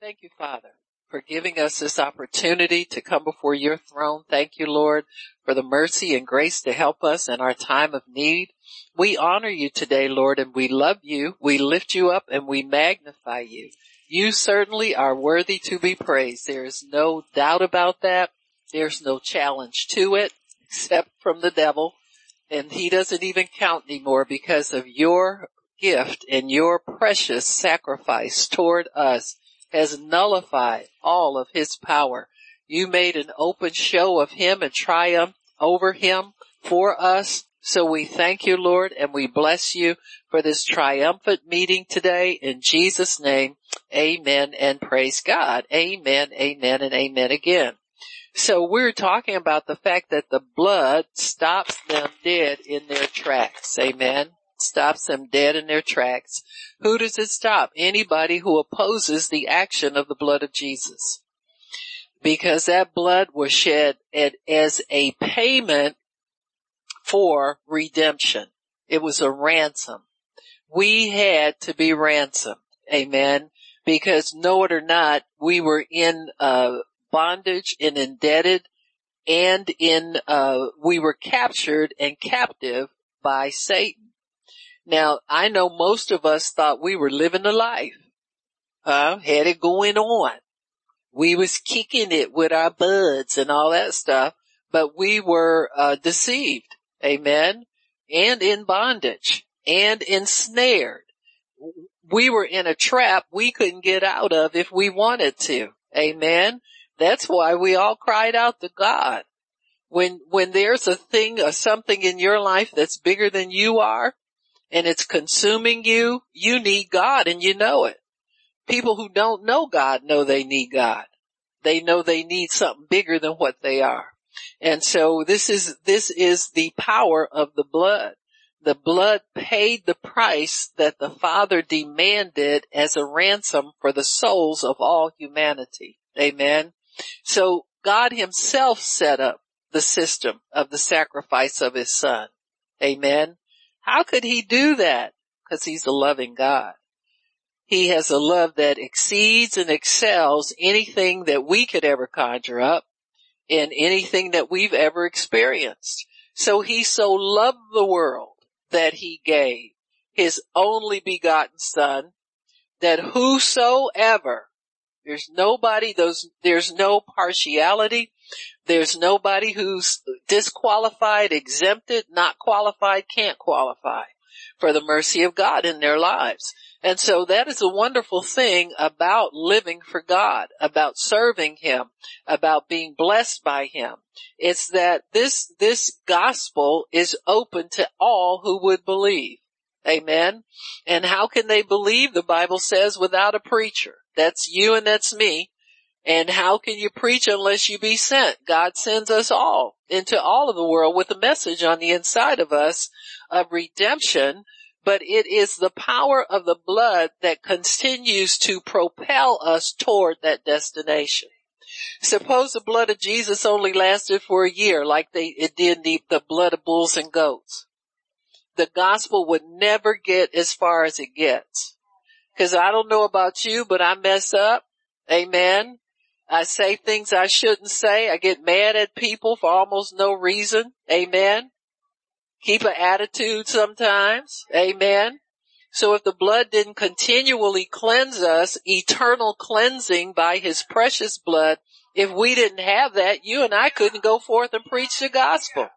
Thank you, Father, for giving us this opportunity to come before your throne. Thank you, Lord, for the mercy and grace to help us in our time of need. We honor you today, Lord, and we love you. We lift you up and we magnify you. You certainly are worthy to be praised. There is no doubt about that. There's no challenge to it except from the devil. And he doesn't even count anymore because of your gift and your precious sacrifice toward us has nullified all of his power. You made an open show of him and triumph over him for us. So we thank you, Lord, and we bless you for this triumphant meeting today in Jesus name. Amen and praise God. Amen, amen, and amen again. So we're talking about the fact that the blood stops them dead in their tracks. Amen stops them dead in their tracks. Who does it stop? Anybody who opposes the action of the blood of Jesus. Because that blood was shed as a payment for redemption. It was a ransom. We had to be ransomed. Amen. Because know it or not, we were in uh, bondage and indebted and in uh, we were captured and captive by Satan. Now, I know most of us thought we were living a life, huh? Had it going on. We was kicking it with our buds and all that stuff, but we were, uh, deceived. Amen. And in bondage and ensnared. We were in a trap we couldn't get out of if we wanted to. Amen. That's why we all cried out to God. When, when there's a thing or something in your life that's bigger than you are, and it's consuming you, you need God and you know it. People who don't know God know they need God. They know they need something bigger than what they are. And so this is, this is the power of the blood. The blood paid the price that the Father demanded as a ransom for the souls of all humanity. Amen. So God himself set up the system of the sacrifice of his son. Amen. How could he do that? Cause he's a loving God. He has a love that exceeds and excels anything that we could ever conjure up and anything that we've ever experienced. So he so loved the world that he gave his only begotten son that whosoever, there's nobody, those, there's no partiality, there's nobody who's disqualified, exempted, not qualified, can't qualify for the mercy of God in their lives. And so that is a wonderful thing about living for God, about serving Him, about being blessed by Him. It's that this, this gospel is open to all who would believe. Amen. And how can they believe? The Bible says without a preacher. That's you and that's me. And how can you preach unless you be sent? God sends us all into all of the world with a message on the inside of us of redemption, but it is the power of the blood that continues to propel us toward that destination. Suppose the blood of Jesus only lasted for a year like they, it did the, the blood of bulls and goats. The gospel would never get as far as it gets. Cause I don't know about you, but I mess up. Amen. I say things I shouldn't say. I get mad at people for almost no reason. Amen. Keep an attitude sometimes. Amen. So if the blood didn't continually cleanse us, eternal cleansing by his precious blood, if we didn't have that, you and I couldn't go forth and preach the gospel.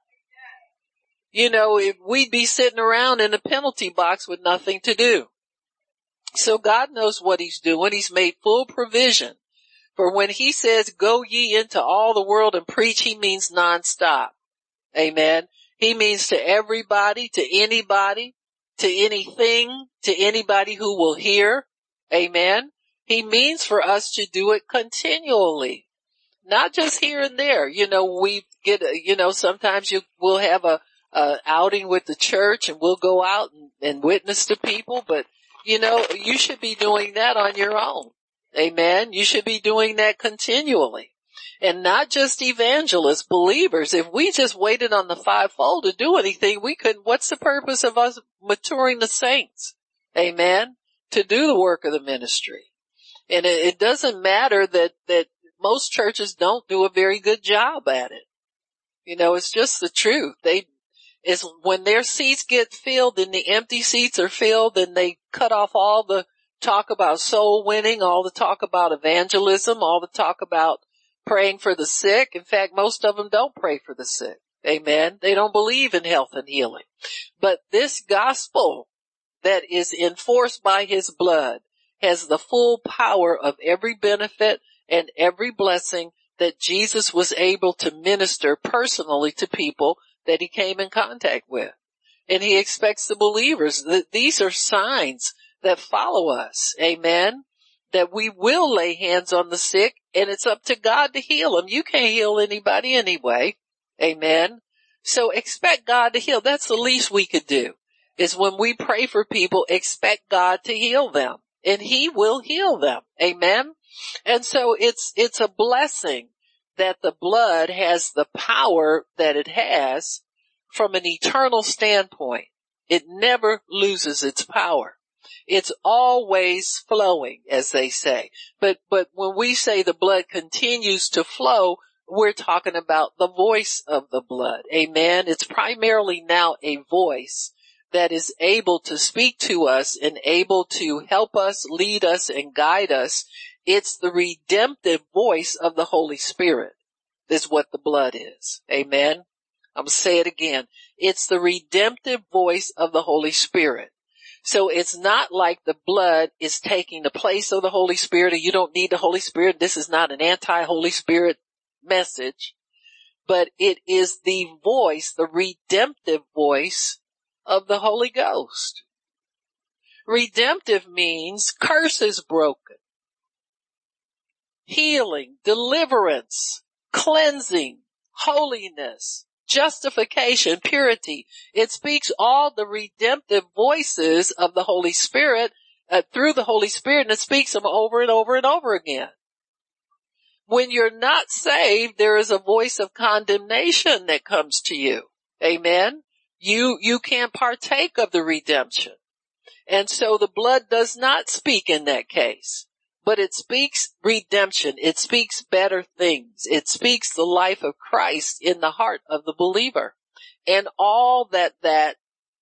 You know, we'd be sitting around in a penalty box with nothing to do. So God knows what he's doing. He's made full provision for when he says go ye into all the world and preach, he means nonstop. Amen. He means to everybody, to anybody, to anything, to anybody who will hear. Amen. He means for us to do it continually, not just here and there. You know, we get, you know, sometimes you will have a, a outing with the church and we'll go out and, and witness to people, but you know, you should be doing that on your own. Amen. You should be doing that continually. And not just evangelists, believers. If we just waited on the fivefold to do anything, we couldn't, what's the purpose of us maturing the saints? Amen. To do the work of the ministry. And it, it doesn't matter that, that most churches don't do a very good job at it. You know, it's just the truth. They, is when their seats get filled and the empty seats are filled and they cut off all the talk about soul winning, all the talk about evangelism, all the talk about praying for the sick. In fact, most of them don't pray for the sick. Amen. They don't believe in health and healing. But this gospel that is enforced by his blood has the full power of every benefit and every blessing that Jesus was able to minister personally to people that he came in contact with. And he expects the believers that these are signs that follow us. Amen. That we will lay hands on the sick and it's up to God to heal them. You can't heal anybody anyway. Amen. So expect God to heal. That's the least we could do is when we pray for people, expect God to heal them and he will heal them. Amen. And so it's, it's a blessing that the blood has the power that it has from an eternal standpoint. It never loses its power. It's always flowing, as they say. But, but when we say the blood continues to flow, we're talking about the voice of the blood. Amen. It's primarily now a voice that is able to speak to us and able to help us, lead us, and guide us. It's the redemptive voice of the Holy Spirit is what the blood is. Amen. I'm going to say it again. It's the redemptive voice of the Holy Spirit. So it's not like the blood is taking the place of the Holy Spirit or you don't need the Holy Spirit. This is not an anti-Holy Spirit message, but it is the voice, the redemptive voice of the Holy Ghost. Redemptive means curses broken, healing, deliverance, cleansing, holiness, justification, purity. It speaks all the redemptive voices of the Holy Spirit uh, through the Holy Spirit and it speaks them over and over and over again. When you're not saved, there is a voice of condemnation that comes to you. Amen. You, you can't partake of the redemption. And so the blood does not speak in that case but it speaks redemption. It speaks better things. It speaks the life of Christ in the heart of the believer and all that that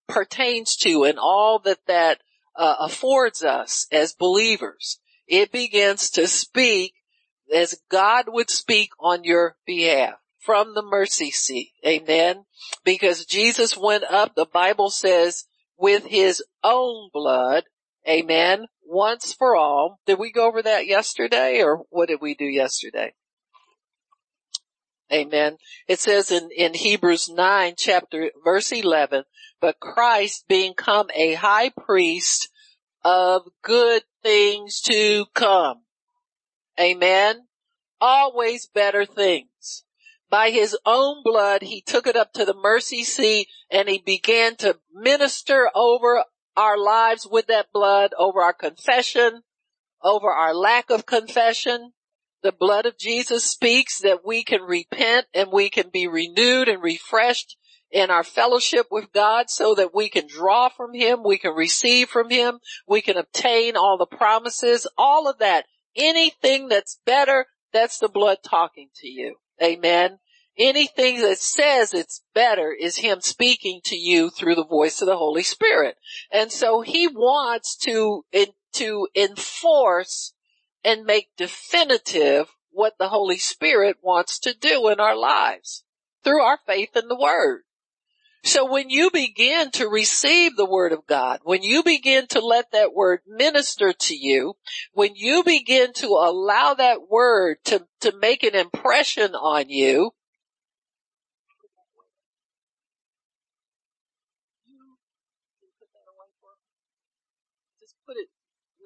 pertains to and all that that uh, affords us as believers. It begins to speak as God would speak on your behalf from the mercy seat. Amen. Because Jesus went up, the Bible says, with his own blood. Amen once for all. Did we go over that yesterday or what did we do yesterday? Amen. It says in, in Hebrews 9 chapter verse 11, but Christ being come a high priest of good things to come. Amen. Always better things. By his own blood, he took it up to the mercy seat and he began to minister over our lives with that blood over our confession, over our lack of confession. The blood of Jesus speaks that we can repent and we can be renewed and refreshed in our fellowship with God so that we can draw from Him, we can receive from Him, we can obtain all the promises, all of that. Anything that's better, that's the blood talking to you. Amen anything that says it's better is him speaking to you through the voice of the Holy Spirit. And so he wants to, to enforce and make definitive what the Holy Spirit wants to do in our lives through our faith in the Word. So when you begin to receive the Word of God, when you begin to let that Word minister to you, when you begin to allow that Word to, to make an impression on you,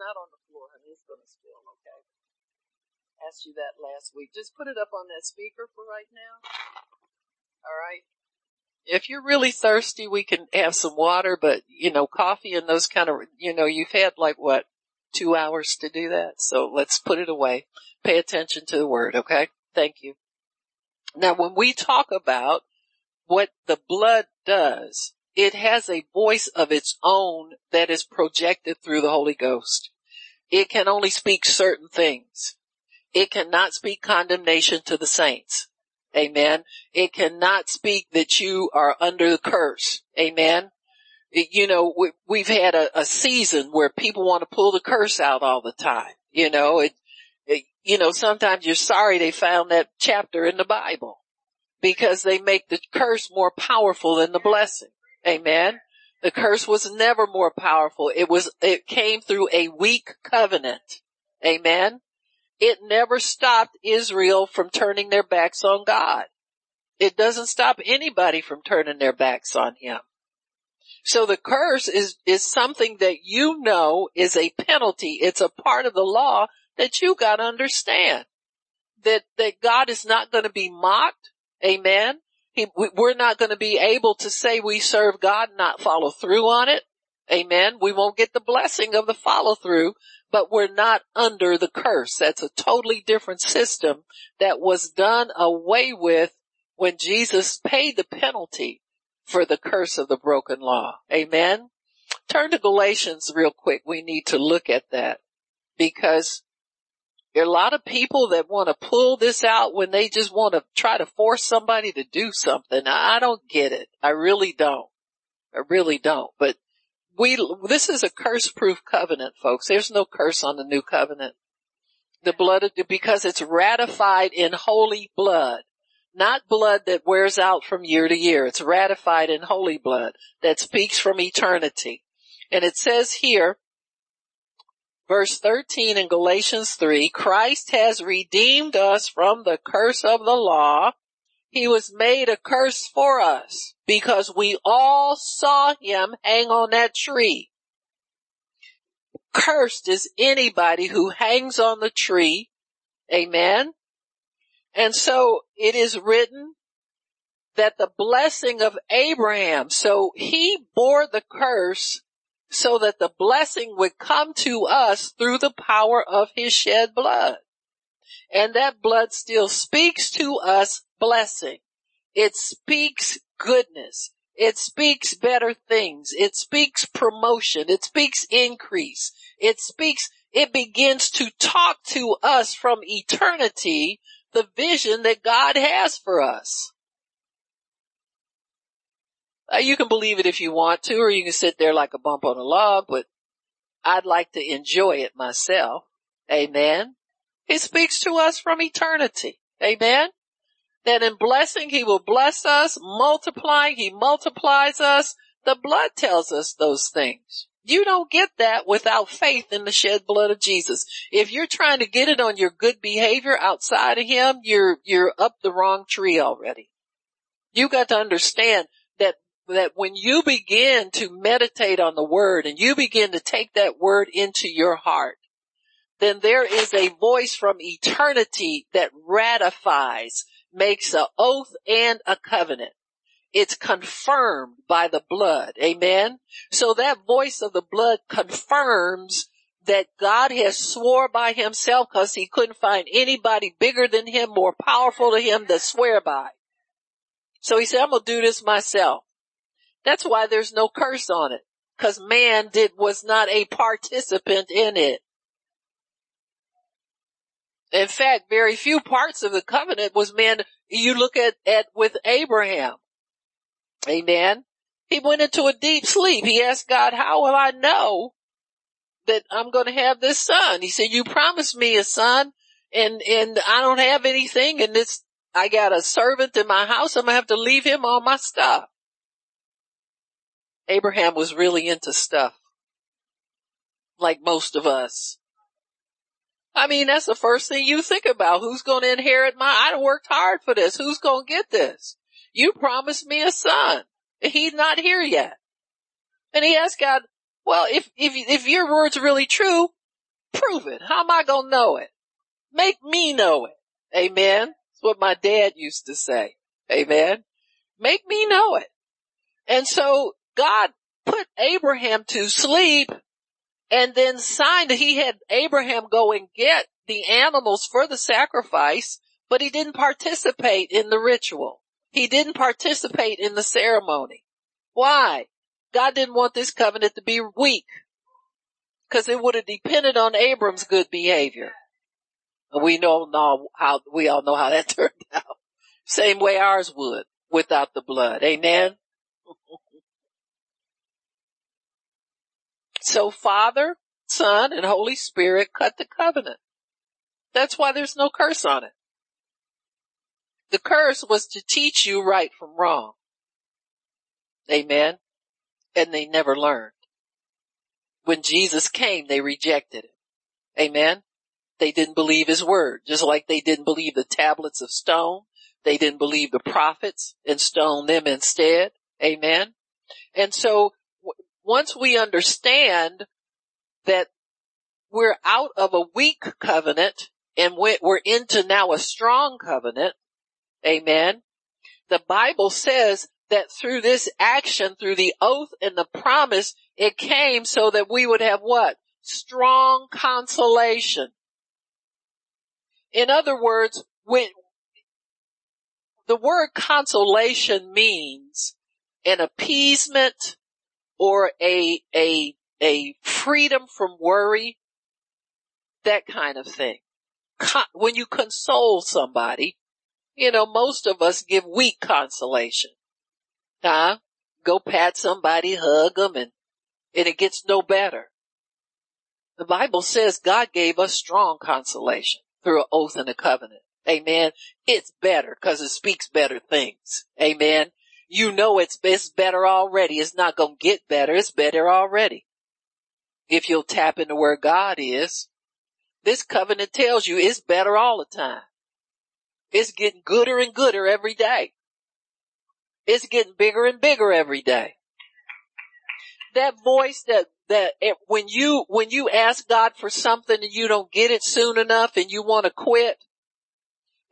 not on the floor, honey. It's gonna spill, okay? Asked you that last week. Just put it up on that speaker for right now. Alright? If you're really thirsty, we can have some water, but you know, coffee and those kind of, you know, you've had like what, two hours to do that. So let's put it away. Pay attention to the word, okay? Thank you. Now when we talk about what the blood does, it has a voice of its own that is projected through the Holy Ghost. It can only speak certain things. It cannot speak condemnation to the saints. Amen. It cannot speak that you are under the curse. Amen. It, you know, we, have had a, a, season where people want to pull the curse out all the time. You know, it, it, you know, sometimes you're sorry they found that chapter in the Bible because they make the curse more powerful than the blessing. Amen. The curse was never more powerful. It was, it came through a weak covenant. Amen. It never stopped Israel from turning their backs on God. It doesn't stop anybody from turning their backs on Him. So the curse is, is something that you know is a penalty. It's a part of the law that you gotta understand. That, that God is not gonna be mocked. Amen. He, we're not going to be able to say we serve God and not follow through on it. Amen. We won't get the blessing of the follow through, but we're not under the curse. That's a totally different system that was done away with when Jesus paid the penalty for the curse of the broken law. Amen. Turn to Galatians real quick. We need to look at that because there are a lot of people that want to pull this out when they just want to try to force somebody to do something. I don't get it. I really don't. I really don't. But we, this is a curse proof covenant, folks. There's no curse on the new covenant. The blood, of, because it's ratified in holy blood, not blood that wears out from year to year. It's ratified in holy blood that speaks from eternity. And it says here, verse 13 in Galatians 3, Christ has redeemed us from the curse of the law. He was made a curse for us because we all saw him hang on that tree. Cursed is anybody who hangs on the tree. Amen. And so it is written that the blessing of Abraham, so he bore the curse so that the blessing would come to us through the power of his shed blood. And that blood still speaks to us blessing. It speaks goodness. It speaks better things. It speaks promotion. It speaks increase. It speaks, it begins to talk to us from eternity the vision that God has for us. Uh, you can believe it if you want to, or you can sit there like a bump on a log, but I'd like to enjoy it myself. Amen. He speaks to us from eternity. Amen. That in blessing, he will bless us, multiplying, he multiplies us. The blood tells us those things. You don't get that without faith in the shed blood of Jesus. If you're trying to get it on your good behavior outside of him, you're, you're up the wrong tree already. You got to understand that when you begin to meditate on the word and you begin to take that word into your heart, then there is a voice from eternity that ratifies, makes an oath and a covenant. It's confirmed by the blood. Amen. So that voice of the blood confirms that God has swore by himself because he couldn't find anybody bigger than him, more powerful to him to swear by. So he said, I'm going to do this myself. That's why there's no curse on it. Cause man did, was not a participant in it. In fact, very few parts of the covenant was man, you look at, at with Abraham. Amen. He went into a deep sleep. He asked God, how will I know that I'm going to have this son? He said, you promised me a son and, and I don't have anything and it's, I got a servant in my house. I'm going to have to leave him all my stuff. Abraham was really into stuff. Like most of us. I mean, that's the first thing you think about. Who's going to inherit my, I worked hard for this. Who's going to get this? You promised me a son. He's not here yet. And he asked God, well, if, if, if your word's really true, prove it. How am I going to know it? Make me know it. Amen. That's what my dad used to say. Amen. Make me know it. And so God put Abraham to sleep and then signed, he had Abraham go and get the animals for the sacrifice, but he didn't participate in the ritual. He didn't participate in the ceremony. Why? God didn't want this covenant to be weak. Cause it would have depended on Abram's good behavior. We know now how, we all know how that turned out. Same way ours would without the blood. Amen. so Father, Son, and Holy Spirit cut the covenant. That's why there's no curse on it. The curse was to teach you right from wrong. Amen. And they never learned. When Jesus came, they rejected it. Amen. They didn't believe his word, just like they didn't believe the tablets of stone. They didn't believe the prophets and stoned them instead. Amen. And so once we understand that we're out of a weak covenant and we're into now a strong covenant, Amen. The Bible says that through this action, through the oath and the promise, it came so that we would have what? Strong consolation. In other words, when the word consolation means an appeasement or a, a, a freedom from worry, that kind of thing. When you console somebody, you know, most of us give weak consolation. Huh? Go pat somebody, hug them and, and it gets no better. The Bible says God gave us strong consolation through an oath and a covenant. Amen. It's better because it speaks better things. Amen. You know it's, it's better already. It's not going to get better. It's better already. If you'll tap into where God is, this covenant tells you it's better all the time. It's getting gooder and gooder every day. It's getting bigger and bigger every day. That voice that, that it, when you, when you ask God for something and you don't get it soon enough and you want to quit,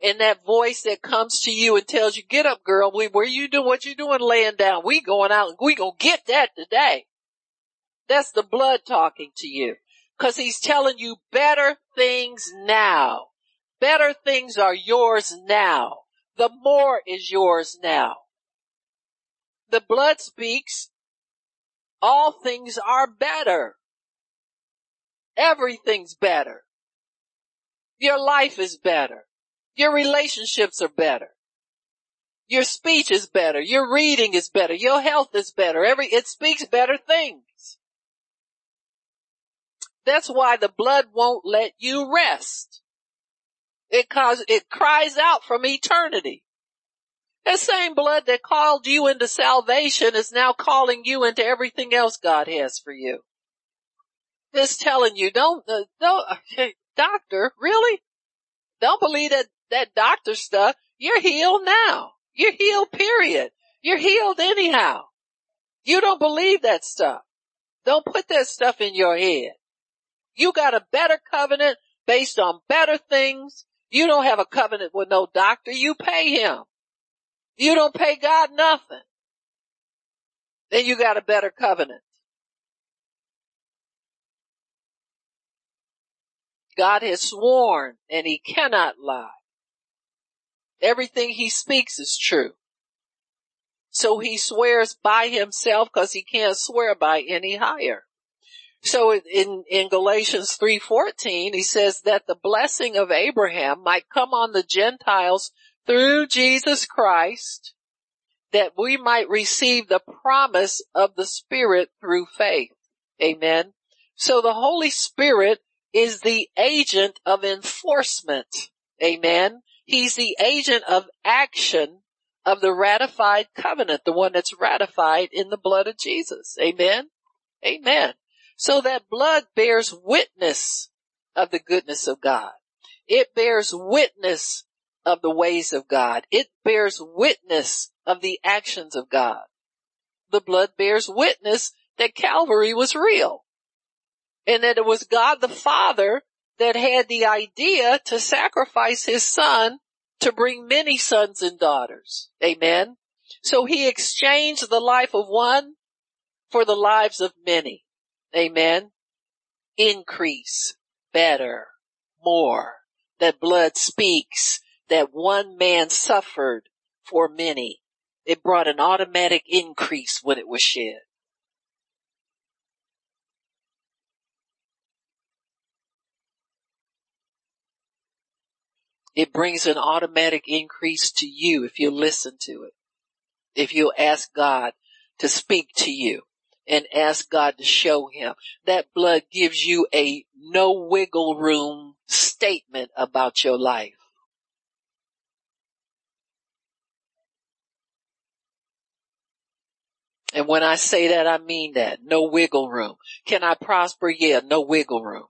and that voice that comes to you and tells you, get up girl, we, where you doing, what you doing laying down? We going out and we gonna get that today. That's the blood talking to you. Cause he's telling you better things now. Better things are yours now. The more is yours now. The blood speaks. All things are better. Everything's better. Your life is better. Your relationships are better. Your speech is better. Your reading is better. Your health is better. Every, it speaks better things. That's why the blood won't let you rest. It cause, it cries out from eternity. The same blood that called you into salvation is now calling you into everything else God has for you. It's telling you, don't, uh, don't, doctor, really? Don't believe that, that doctor stuff. You're healed now. You're healed, period. You're healed anyhow. You don't believe that stuff. Don't put that stuff in your head. You got a better covenant based on better things you don't have a covenant with no doctor. You pay him. You don't pay God nothing. Then you got a better covenant. God has sworn and he cannot lie. Everything he speaks is true. So he swears by himself because he can't swear by any higher. So in, in Galatians 3.14, he says that the blessing of Abraham might come on the Gentiles through Jesus Christ, that we might receive the promise of the Spirit through faith. Amen. So the Holy Spirit is the agent of enforcement. Amen. He's the agent of action of the ratified covenant, the one that's ratified in the blood of Jesus. Amen. Amen. So that blood bears witness of the goodness of God. It bears witness of the ways of God. It bears witness of the actions of God. The blood bears witness that Calvary was real and that it was God the Father that had the idea to sacrifice his son to bring many sons and daughters. Amen. So he exchanged the life of one for the lives of many. Amen. Increase, better, more. That blood speaks that one man suffered for many. It brought an automatic increase when it was shed. It brings an automatic increase to you if you listen to it. If you ask God to speak to you and ask God to show him. That blood gives you a no wiggle room statement about your life. And when I say that, I mean that. No wiggle room. Can I prosper? Yeah, no wiggle room.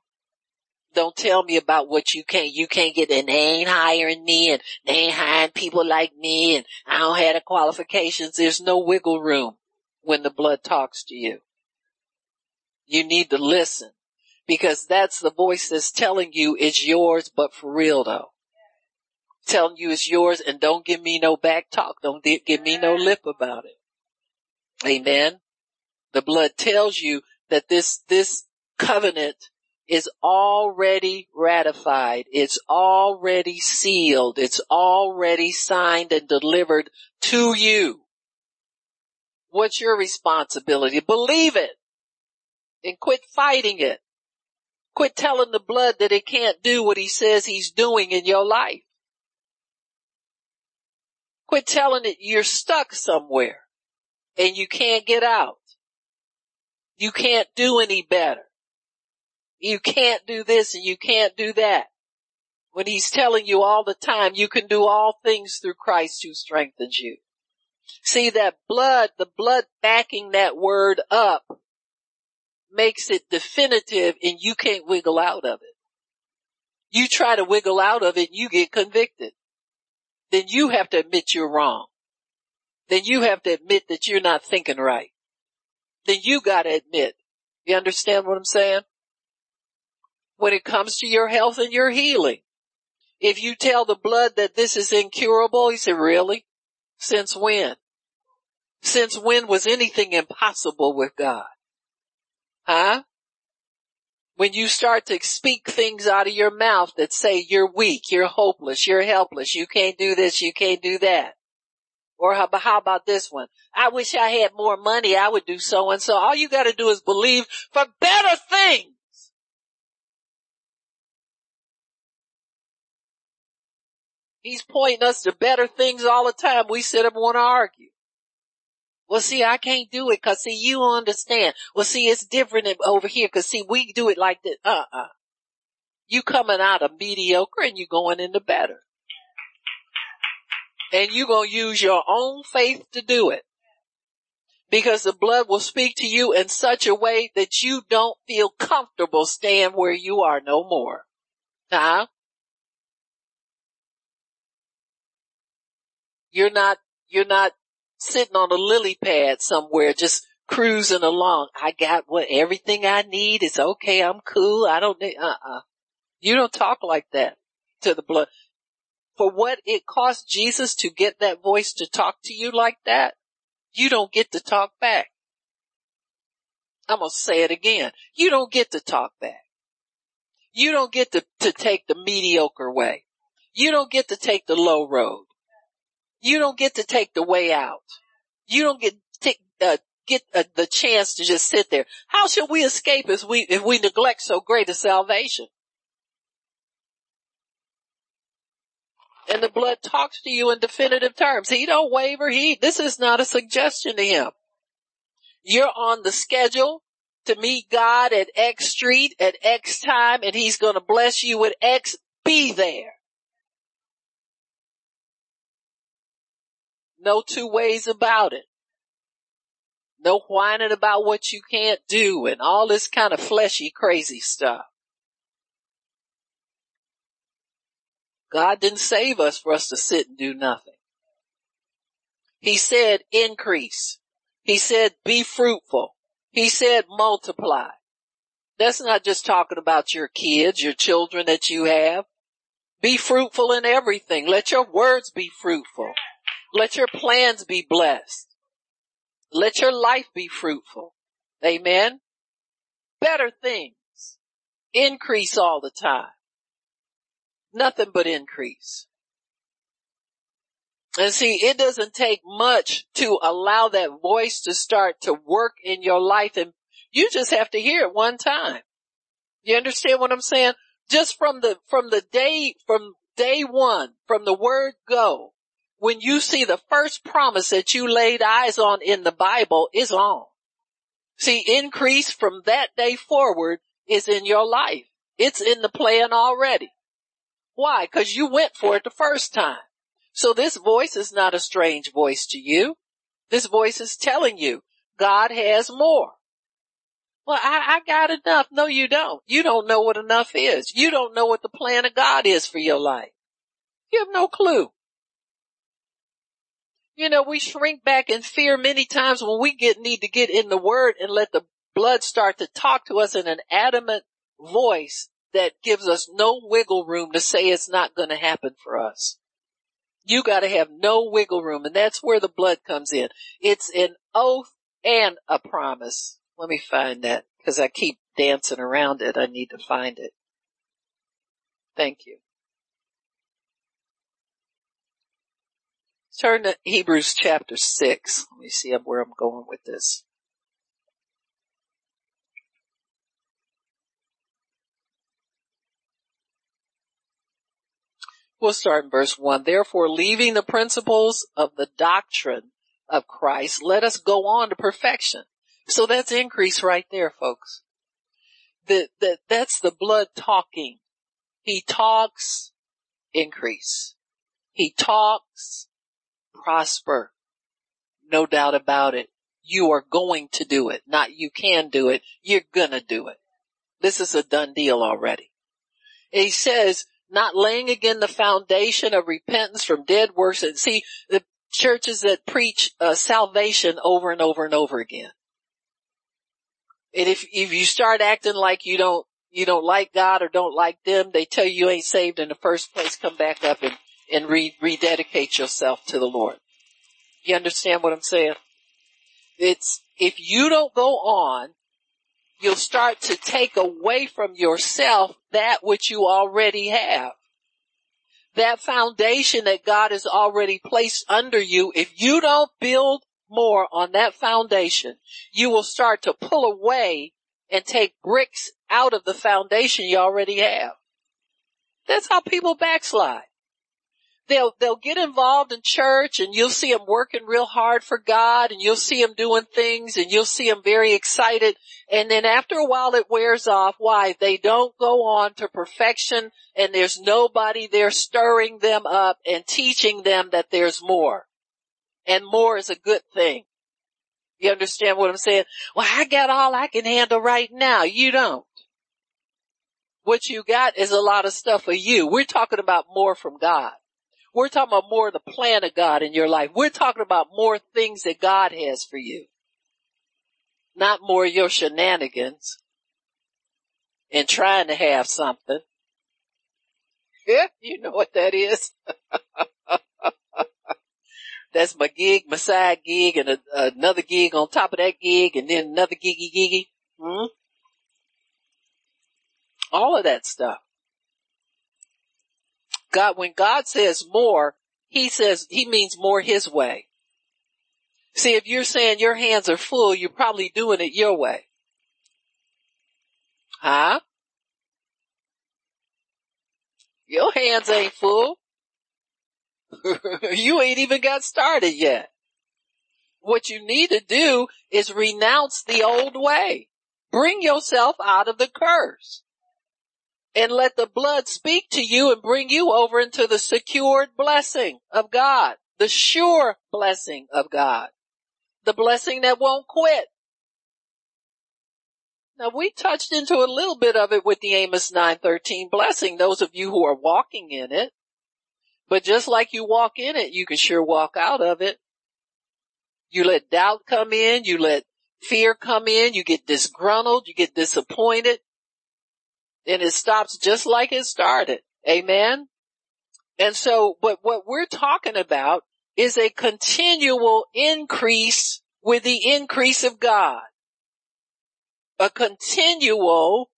Don't tell me about what you can't, you can't get and they ain't hiring me and they ain't hiring people like me and I don't have the qualifications. There's no wiggle room when the blood talks to you. You need to listen because that's the voice that's telling you it's yours, but for real though. Telling you it's yours and don't give me no back talk. Don't give me no lip about it. Amen. The blood tells you that this, this covenant is already ratified. It's already sealed. It's already signed and delivered to you. What's your responsibility? Believe it and quit fighting it. Quit telling the blood that it can't do what he says he's doing in your life. Quit telling it you're stuck somewhere and you can't get out. You can't do any better. You can't do this and you can't do that. When he's telling you all the time, you can do all things through Christ who strengthens you. See that blood, the blood backing that word up makes it definitive and you can't wiggle out of it. You try to wiggle out of it, you get convicted. Then you have to admit you're wrong then you have to admit that you're not thinking right. Then you gotta admit. You understand what I'm saying? When it comes to your health and your healing, if you tell the blood that this is incurable, he said, really? Since when? Since when was anything impossible with God? Huh? When you start to speak things out of your mouth that say you're weak, you're hopeless, you're helpless, you can't do this, you can't do that. Or how, how about this one? I wish I had more money. I would do so and so. All you got to do is believe for better things. He's pointing us to better things all the time. We sit up and want to argue. Well, see, I can't do it because see, you understand. Well, see, it's different over here because see, we do it like this. Uh-uh. You coming out of mediocre and you going into better and you're going to use your own faith to do it. Because the blood will speak to you in such a way that you don't feel comfortable staying where you are no more. Huh? You're not, you're not sitting on a lily pad somewhere just cruising along. I got what everything I need. It's okay. I'm cool. I don't need, uh-uh. You don't talk like that to the blood for what it cost Jesus to get that voice to talk to you like that, you don't get to talk back. I'm going to say it again. You don't get to talk back. You don't get to, to take the mediocre way. You don't get to take the low road. You don't get to take the way out. You don't get uh, get uh, the chance to just sit there. How should we escape if we if we neglect so great a salvation? and the blood talks to you in definitive terms. He don't waver. He, this is not a suggestion to him. You're on the schedule to meet God at X street at X time and he's going to bless you with X. Be there. No two ways about it. No whining about what you can't do and all this kind of fleshy crazy stuff. God didn't save us for us to sit and do nothing. He said increase. He said be fruitful. He said multiply. That's not just talking about your kids, your children that you have. Be fruitful in everything. Let your words be fruitful. Let your plans be blessed. Let your life be fruitful. Amen. Better things. Increase all the time nothing but increase. And see, it doesn't take much to allow that voice to start to work in your life and you just have to hear it one time. You understand what I'm saying? Just from the, from the day, from day one, from the word go, when you see the first promise that you laid eyes on in the Bible is on. See, increase from that day forward is in your life. It's in the plan already. Why? Cause you went for it the first time. So this voice is not a strange voice to you. This voice is telling you God has more. Well, I, I got enough. No, you don't. You don't know what enough is. You don't know what the plan of God is for your life. You have no clue. You know, we shrink back in fear many times when we get, need to get in the word and let the blood start to talk to us in an adamant voice that gives us no wiggle room to say it's not going to happen for us. You got to have no wiggle room and that's where the blood comes in. It's an oath and a promise. Let me find that because I keep dancing around it. I need to find it. Thank you. Turn to Hebrews chapter 6. Let me see where I'm going with this. We'll start in verse 1. Therefore, leaving the principles of the doctrine of Christ, let us go on to perfection. So that's increase right there, folks. That, that, that's the blood talking. He talks, increase. He talks, prosper. No doubt about it. You are going to do it. Not you can do it. You're gonna do it. This is a done deal already. he says, not laying again the foundation of repentance from dead works. And see, the churches that preach uh, salvation over and over and over again. And if, if you start acting like you don't, you don't like God or don't like them, they tell you you ain't saved in the first place, come back up and and re- rededicate yourself to the Lord. You understand what I'm saying? It's, if you don't go on, you'll start to take away from yourself that which you already have. That foundation that God has already placed under you, if you don't build more on that foundation, you will start to pull away and take bricks out of the foundation you already have. That's how people backslide they'll, they'll get involved in church and you'll see them working real hard for God and you'll see them doing things and you'll see them very excited. And then after a while it wears off. Why? They don't go on to perfection and there's nobody there stirring them up and teaching them that there's more. And more is a good thing. You understand what I'm saying? Well, I got all I can handle right now. You don't. What you got is a lot of stuff for you. We're talking about more from God. We're talking about more of the plan of God in your life. We're talking about more things that God has for you. Not more your shenanigans and trying to have something. Yeah, you know what that is. That's my gig, my side gig, and a, another gig on top of that gig, and then another giggy giggy. Hmm? All of that stuff. God, when God says more, he says, he means more his way. See, if you're saying your hands are full, you're probably doing it your way. Huh? Your hands ain't full. you ain't even got started yet. What you need to do is renounce the old way. Bring yourself out of the curse and let the blood speak to you and bring you over into the secured blessing of God, the sure blessing of God, the blessing that won't quit. Now we touched into a little bit of it with the Amos 913 blessing, those of you who are walking in it. But just like you walk in it, you can sure walk out of it. You let doubt come in, you let fear come in, you get disgruntled, you get disappointed, and it stops just like it started. Amen. And so, but what we're talking about is a continual increase with the increase of God. A continual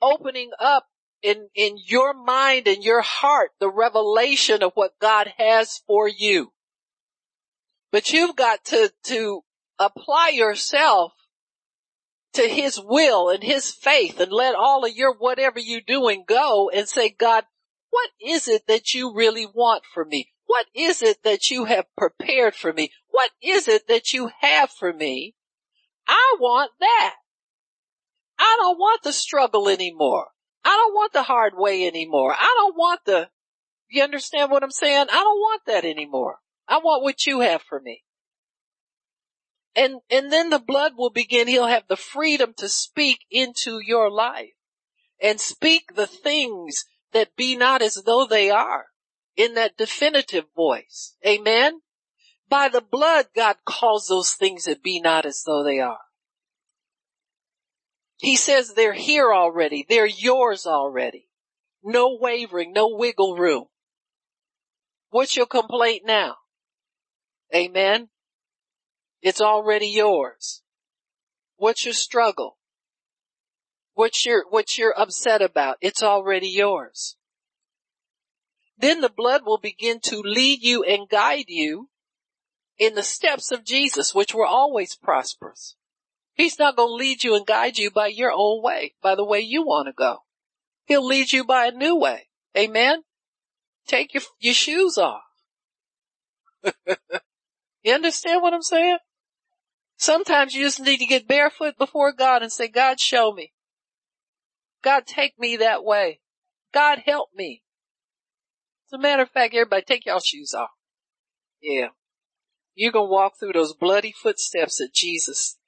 opening up in, in your mind and your heart, the revelation of what God has for you. But you've got to, to apply yourself to his will and his faith and let all of your whatever you doing go and say, God, What is it that you really want from me? What is it that you have prepared for me? What is it that you have for me? I want that. I don't want the struggle anymore. I don't want the hard way anymore. I don't want the, you understand what I'm saying? I don't want that anymore. I want what you have for me. And, and then the blood will begin. He'll have the freedom to speak into your life and speak the things that be not as though they are in that definitive voice. Amen. By the blood, God calls those things that be not as though they are. He says they're here already. They're yours already. No wavering, no wiggle room. What's your complaint now? Amen. It's already yours. What's your struggle? What's your, what you're upset about? It's already yours. Then the blood will begin to lead you and guide you in the steps of Jesus, which were always prosperous. He's not going to lead you and guide you by your own way, by the way you want to go. He'll lead you by a new way. Amen. Take your, your shoes off. you understand what I'm saying? Sometimes you just need to get barefoot before God and say, God, show me. God, take me that way. God, help me. As a matter of fact, everybody take y'all shoes off. Yeah. You're going to walk through those bloody footsteps of Jesus.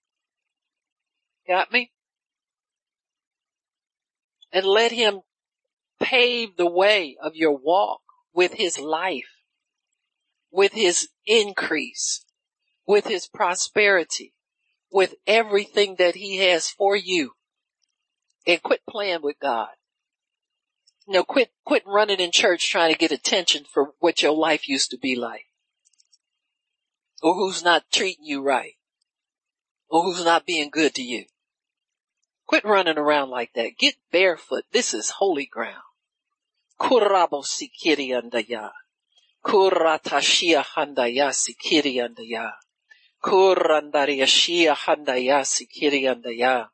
Got me? And let him pave the way of your walk with his life, with his increase, with his prosperity, with everything that he has for you. And quit playing with God. You know, quit, quit running in church trying to get attention for what your life used to be like. Or who's not treating you right. Or who's not being good to you. Quit running around like that. Get barefoot. This is holy ground. Kurabo sikiri andaya. Kuratashia handaya sikiri andaya. Kurandariashia handaya sikiri andaya.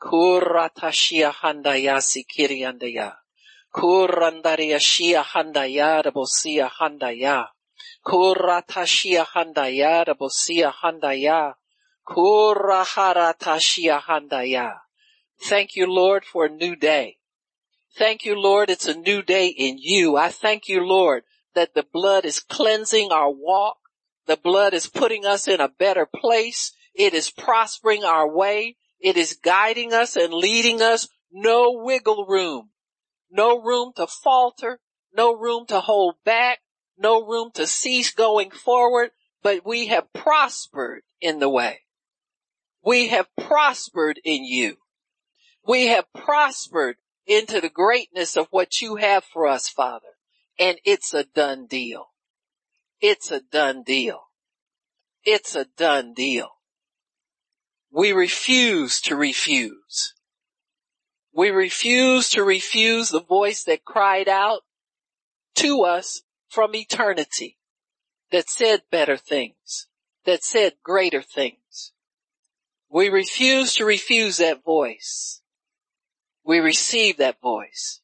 Kuratashia handaya sikiri andaya. Kurandariashia handaya rabosia handaya. Kuratashia handaya rabosia handaya. Kuraharatashia handaya. Thank you, Lord, for a new day. Thank you, Lord. It's a new day in you. I thank you, Lord, that the blood is cleansing our walk. The blood is putting us in a better place. It is prospering our way. It is guiding us and leading us. No wiggle room. No room to falter. No room to hold back. No room to cease going forward. But we have prospered in the way. We have prospered in you. We have prospered into the greatness of what you have for us, Father. And it's a done deal. It's a done deal. It's a done deal. We refuse to refuse. We refuse to refuse the voice that cried out to us from eternity that said better things, that said greater things. We refuse to refuse that voice. We receive that voice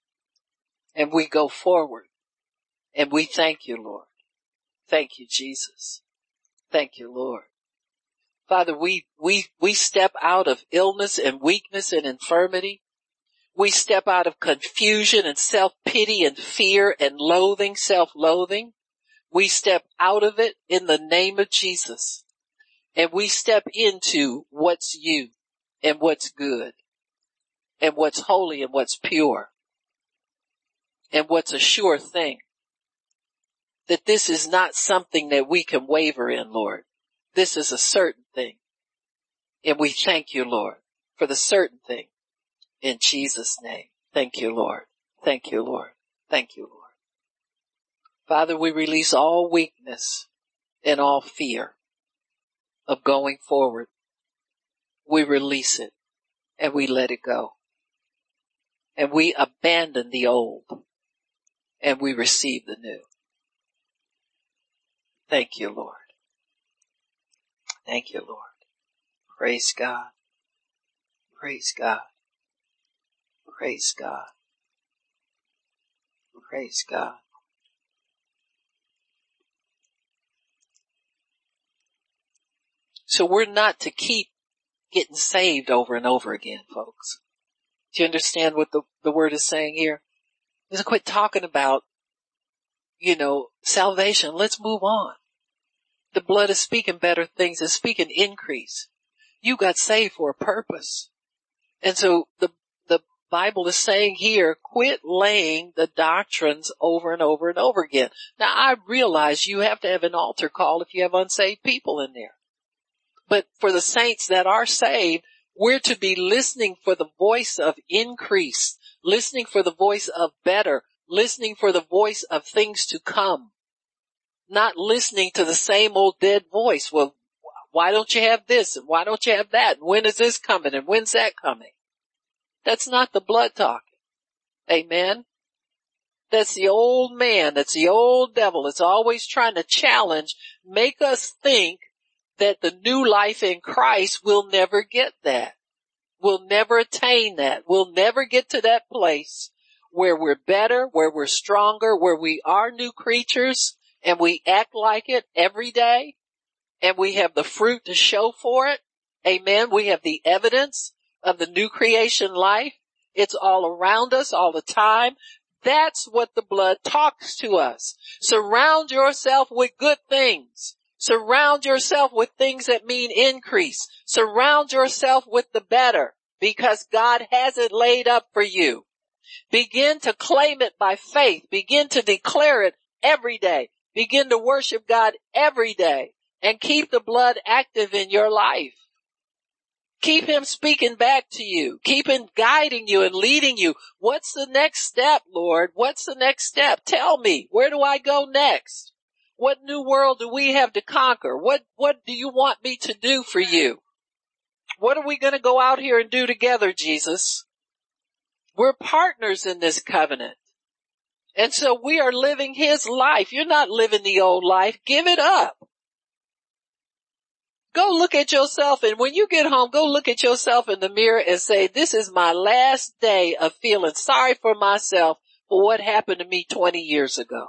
and we go forward and we thank you, Lord. Thank you, Jesus. Thank you, Lord. Father, we, we, we step out of illness and weakness and infirmity. We step out of confusion and self-pity and fear and loathing, self-loathing. We step out of it in the name of Jesus and we step into what's you and what's good and what's holy and what's pure and what's a sure thing. That this is not something that we can waver in, Lord. This is a certain thing. And we thank you, Lord, for the certain thing in Jesus name. Thank you, Lord. Thank you, Lord. Thank you, Lord. Father, we release all weakness and all fear of going forward. We release it and we let it go and we abandon the old and we receive the new. Thank you, Lord. Thank you, Lord. Praise God. Praise God. Praise God. Praise God. So we're not to keep getting saved over and over again, folks. Do you understand what the, the word is saying here? Let's quit talking about, you know, salvation. Let's move on. The blood is speaking better things. It's speaking increase. You got saved for a purpose. And so the, the Bible is saying here, quit laying the doctrines over and over and over again. Now I realize you have to have an altar call if you have unsaved people in there. But for the saints that are saved, we're to be listening for the voice of increase, listening for the voice of better, listening for the voice of things to come, not listening to the same old dead voice. Well, why don't you have this? And why don't you have that? And when is this coming? And when's that coming? That's not the blood talking. Amen. That's the old man. That's the old devil. It's always trying to challenge, make us think that the new life in Christ will never get that. We'll never attain that. We'll never get to that place where we're better, where we're stronger, where we are new creatures and we act like it every day and we have the fruit to show for it. Amen. We have the evidence of the new creation life. It's all around us all the time. That's what the blood talks to us. Surround yourself with good things. Surround yourself with things that mean increase. Surround yourself with the better because God has it laid up for you. Begin to claim it by faith. Begin to declare it every day. Begin to worship God every day and keep the blood active in your life. Keep him speaking back to you. Keep him guiding you and leading you. What's the next step, Lord? What's the next step? Tell me. Where do I go next? What new world do we have to conquer? What, what do you want me to do for you? What are we going to go out here and do together, Jesus? We're partners in this covenant. And so we are living his life. You're not living the old life. Give it up. Go look at yourself and when you get home, go look at yourself in the mirror and say, this is my last day of feeling sorry for myself for what happened to me 20 years ago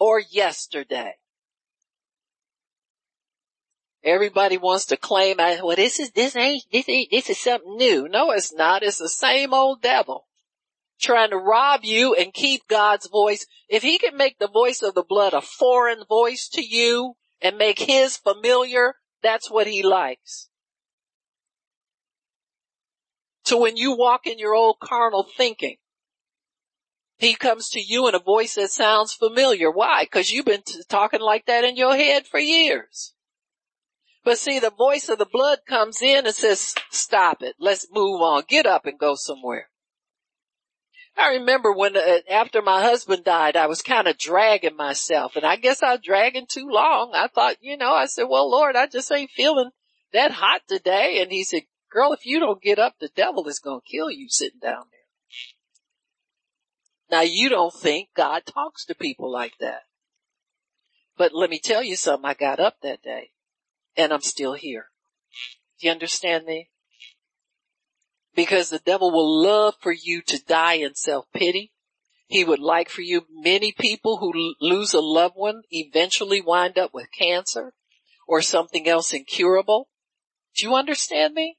or yesterday. Everybody wants to claim, well, this is, this ain't, this ain't, this is something new. No, it's not. It's the same old devil trying to rob you and keep God's voice. If he can make the voice of the blood a foreign voice to you and make his familiar, that's what he likes. So when you walk in your old carnal thinking, he comes to you in a voice that sounds familiar. Why? Cause you've been t- talking like that in your head for years. But see, the voice of the blood comes in and says, stop it. Let's move on. Get up and go somewhere. I remember when, uh, after my husband died, I was kind of dragging myself and I guess I was dragging too long. I thought, you know, I said, well, Lord, I just ain't feeling that hot today. And he said, girl, if you don't get up, the devil is going to kill you sitting down there. Now you don't think God talks to people like that. But let me tell you something. I got up that day and I'm still here. Do you understand me? Because the devil will love for you to die in self-pity. He would like for you, many people who lose a loved one eventually wind up with cancer or something else incurable. Do you understand me?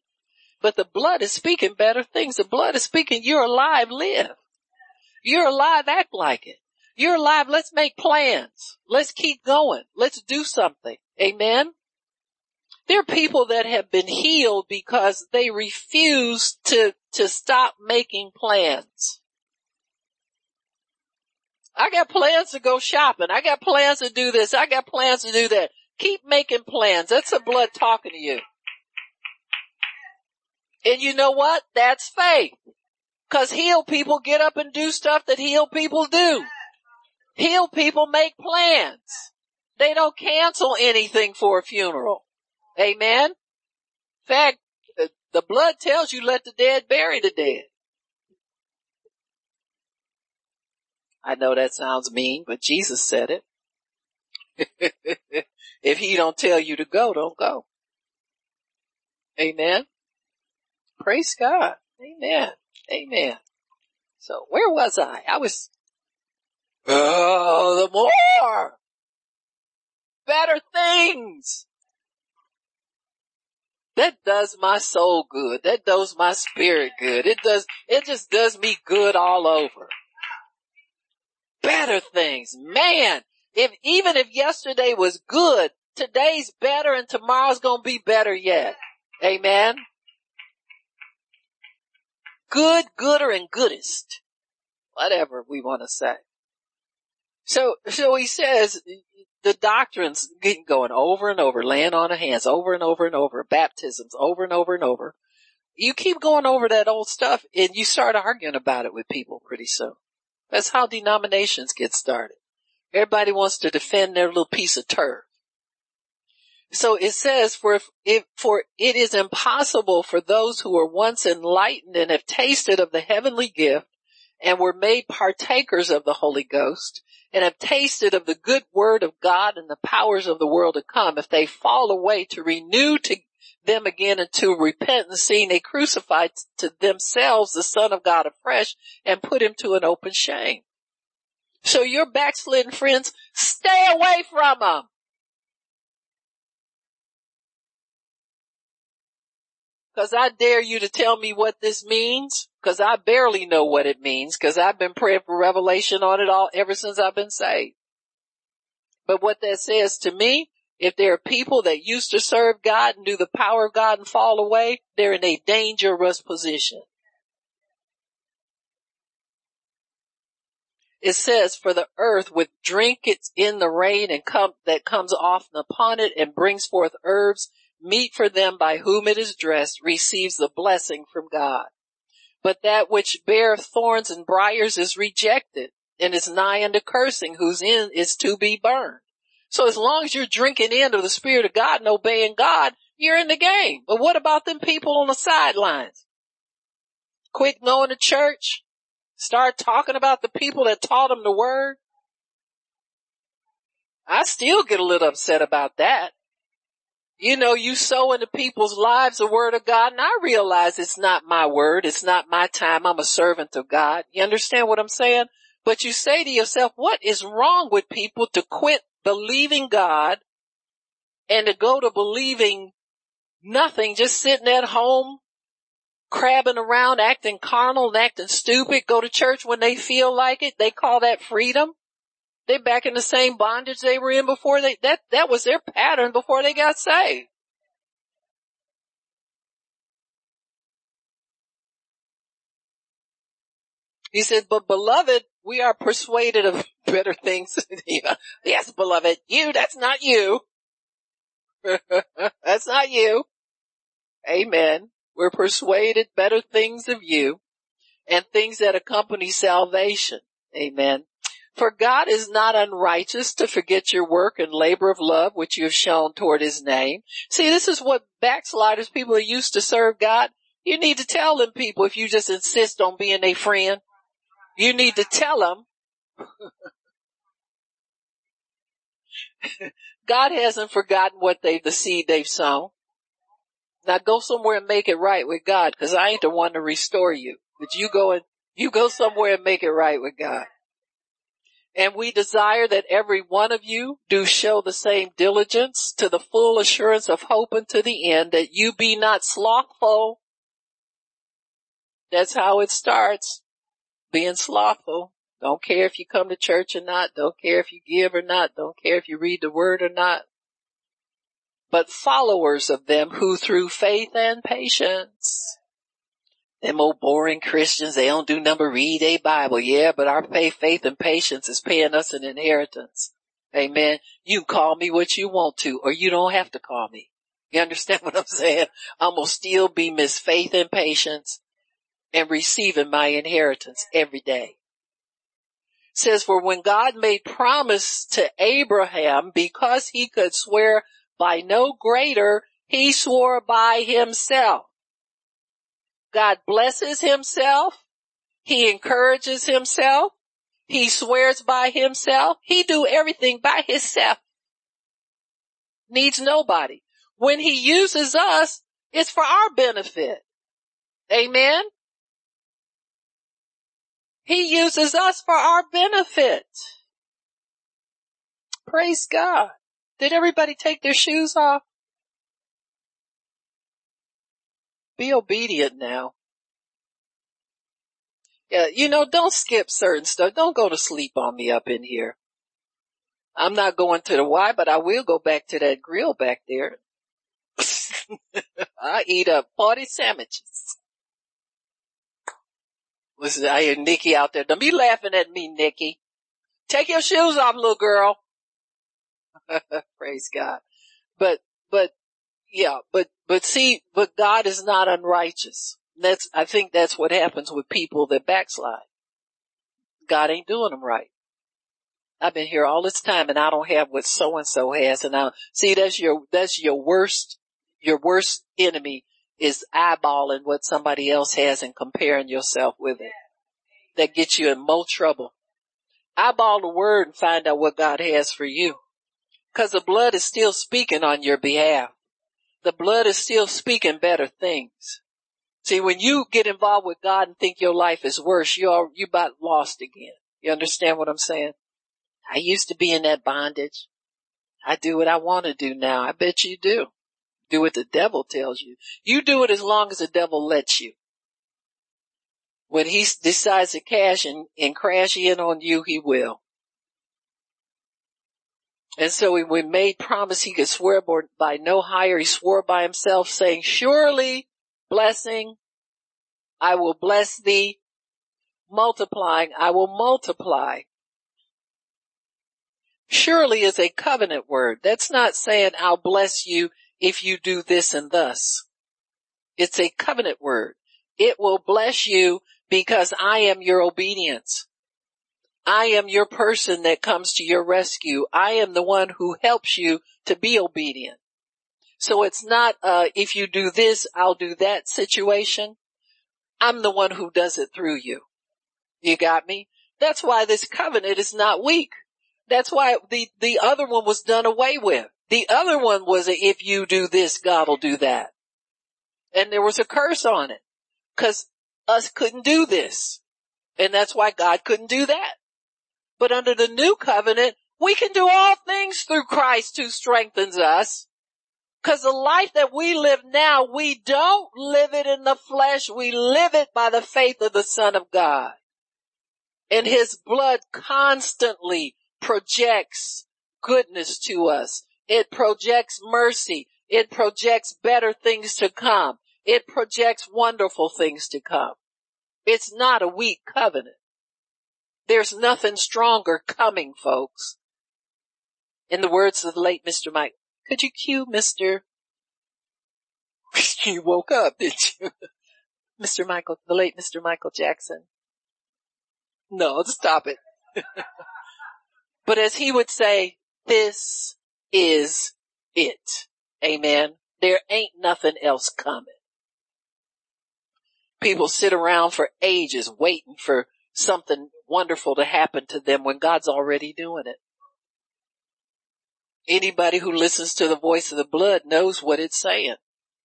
But the blood is speaking better things. The blood is speaking, you're alive, live. You're alive, act like it. You're alive, let's make plans. Let's keep going. Let's do something. Amen. There are people that have been healed because they refuse to, to stop making plans. I got plans to go shopping. I got plans to do this. I got plans to do that. Keep making plans. That's the blood talking to you. And you know what? That's faith. Cause healed people get up and do stuff that healed people do. Healed people make plans. They don't cancel anything for a funeral. Amen. In fact, the blood tells you let the dead bury the dead. I know that sounds mean, but Jesus said it. if he don't tell you to go, don't go. Amen. Praise God. Amen. Amen. So where was I? I was, oh, the more better things. That does my soul good. That does my spirit good. It does, it just does me good all over. Better things. Man, if, even if yesterday was good, today's better and tomorrow's gonna be better yet. Amen. Good, gooder, and goodest. Whatever we want to say. So, so he says, the doctrines going over and over, laying on of hands over and over and over, baptisms over and over and over. You keep going over that old stuff and you start arguing about it with people pretty soon. That's how denominations get started. Everybody wants to defend their little piece of turf. So it says, for if, for it is impossible for those who were once enlightened and have tasted of the heavenly gift and were made partakers of the Holy Ghost and have tasted of the good word of God and the powers of the world to come, if they fall away to renew to them again into repentance, seeing they crucified to themselves the son of God afresh and put him to an open shame. So your backslidden friends, stay away from them. Cause I dare you to tell me what this means. Cause I barely know what it means. Cause I've been praying for revelation on it all ever since I've been saved. But what that says to me, if there are people that used to serve God and do the power of God and fall away, they're in a dangerous position. It says, for the earth with drinketh in the rain and come, that comes often upon it and brings forth herbs meet for them by whom it is dressed receives the blessing from God. But that which beareth thorns and briars is rejected and is nigh unto cursing whose end is to be burned. So as long as you're drinking into the spirit of God and obeying God, you're in the game. But what about them people on the sidelines? Quit going to church. Start talking about the people that taught them the word. I still get a little upset about that you know, you sow into people's lives the word of God and I realize it's not my word. It's not my time. I'm a servant of God. You understand what I'm saying? But you say to yourself, what is wrong with people to quit believing God and to go to believing nothing, just sitting at home, crabbing around, acting carnal and acting stupid, go to church when they feel like it. They call that freedom. They're back in the same bondage they were in before they, that, that was their pattern before they got saved. He said, but beloved, we are persuaded of better things. yes, beloved, you, that's not you. that's not you. Amen. We're persuaded better things of you and things that accompany salvation. Amen. For God is not unrighteous to forget your work and labor of love which you have shown toward his name. See, this is what backsliders, people are used to serve God. You need to tell them people if you just insist on being a friend. You need to tell them. God hasn't forgotten what they, the seed they've sown. Now go somewhere and make it right with God because I ain't the one to restore you. But you go and, you go somewhere and make it right with God. And we desire that every one of you do show the same diligence to the full assurance of hope unto the end that you be not slothful. That's how it starts. Being slothful. Don't care if you come to church or not. Don't care if you give or not. Don't care if you read the word or not. But followers of them who through faith and patience them old boring Christians, they don't do number read a Bible. Yeah, but our faith, faith and patience is paying us an inheritance. Amen. You call me what you want to, or you don't have to call me. You understand what I'm saying? I'm gonna still be Miss Faith and Patience and receiving my inheritance every day. It says, for when God made promise to Abraham, because he could swear by no greater, he swore by himself. God blesses himself. He encourages himself. He swears by himself. He do everything by himself. Needs nobody. When he uses us, it's for our benefit. Amen. He uses us for our benefit. Praise God. Did everybody take their shoes off? Be obedient now. Yeah, you know, don't skip certain stuff. Don't go to sleep on me up in here. I'm not going to the Y, but I will go back to that grill back there. I eat up 40 sandwiches. Listen, I hear Nikki out there. Don't be laughing at me, Nikki. Take your shoes off, little girl. Praise God. But, but, yeah, but, but see, but God is not unrighteous. That's, I think that's what happens with people that backslide. God ain't doing them right. I've been here all this time and I don't have what so and so has. And I see that's your, that's your worst, your worst enemy is eyeballing what somebody else has and comparing yourself with it. That gets you in more trouble. Eyeball the word and find out what God has for you. Cause the blood is still speaking on your behalf. The blood is still speaking better things. See, when you get involved with God and think your life is worse, you're, you about lost again. You understand what I'm saying? I used to be in that bondage. I do what I want to do now. I bet you do. Do what the devil tells you. You do it as long as the devil lets you. When he decides to cash and, and crash in on you, he will. And so when we made promise he could swear by no higher, he swore by himself saying, surely blessing, I will bless thee, multiplying, I will multiply. Surely is a covenant word. That's not saying I'll bless you if you do this and thus. It's a covenant word. It will bless you because I am your obedience. I am your person that comes to your rescue. I am the one who helps you to be obedient. So it's not, uh, if you do this, I'll do that situation. I'm the one who does it through you. You got me? That's why this covenant is not weak. That's why the, the other one was done away with. The other one was a, if you do this, God will do that. And there was a curse on it. Cause us couldn't do this. And that's why God couldn't do that. But under the new covenant, we can do all things through Christ who strengthens us. Cause the life that we live now, we don't live it in the flesh. We live it by the faith of the son of God. And his blood constantly projects goodness to us. It projects mercy. It projects better things to come. It projects wonderful things to come. It's not a weak covenant. There's nothing stronger coming, folks. In the words of the late Mr. Mike, could you cue Mr. you woke up, did you? Mr. Michael, the late Mr. Michael Jackson. No, stop it. but as he would say, this is it. Amen. There ain't nothing else coming. People sit around for ages waiting for something wonderful to happen to them when God's already doing it. Anybody who listens to the voice of the blood knows what it's saying.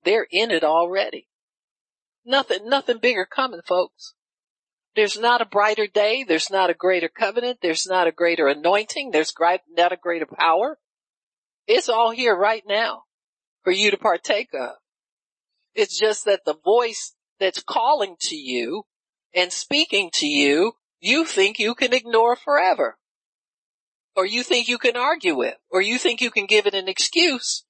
They're in it already. Nothing, nothing bigger coming, folks. There's not a brighter day. There's not a greater covenant. There's not a greater anointing. There's not a greater power. It's all here right now for you to partake of. It's just that the voice that's calling to you and speaking to you, you think you can ignore forever. Or you think you can argue with, or you think you can give it an excuse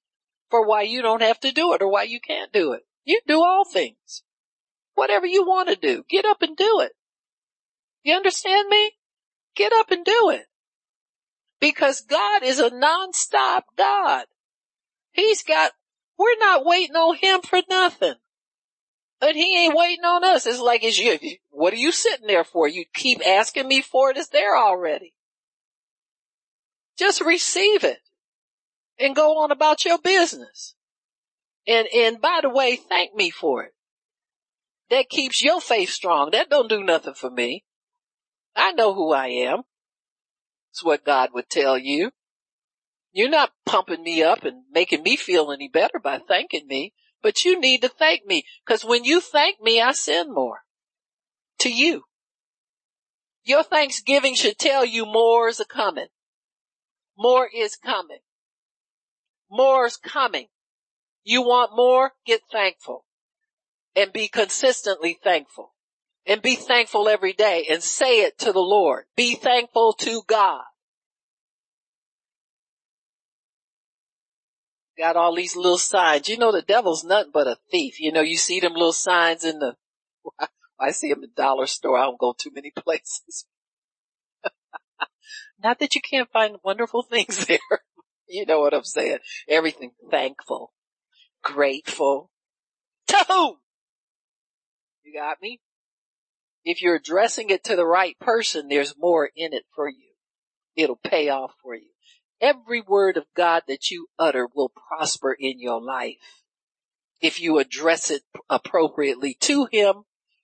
for why you don't have to do it or why you can't do it. You do all things. Whatever you want to do, get up and do it. You understand me? Get up and do it. Because God is a non-stop God. He's got, we're not waiting on Him for nothing. But He ain't waiting on us. It's like, it's you, what are you sitting there for? You keep asking me for it. It's there already. Just receive it and go on about your business. And, and by the way, thank me for it. That keeps your faith strong. That don't do nothing for me. I know who I am. It's what God would tell you. You're not pumping me up and making me feel any better by thanking me, but you need to thank me because when you thank me, I send more to you. Your Thanksgiving should tell you more is a coming. More is coming. More is coming. You want more? Get thankful and be consistently thankful and be thankful every day and say it to the Lord. Be thankful to God. Got all these little signs. You know the devil's nothing but a thief. You know, you see them little signs in the, I see them in the dollar store. I don't go too many places. Not that you can't find wonderful things there. you know what I'm saying? Everything thankful, grateful. To whom? You got me? If you're addressing it to the right person, there's more in it for you. It'll pay off for you. Every word of God that you utter will prosper in your life if you address it appropriately to him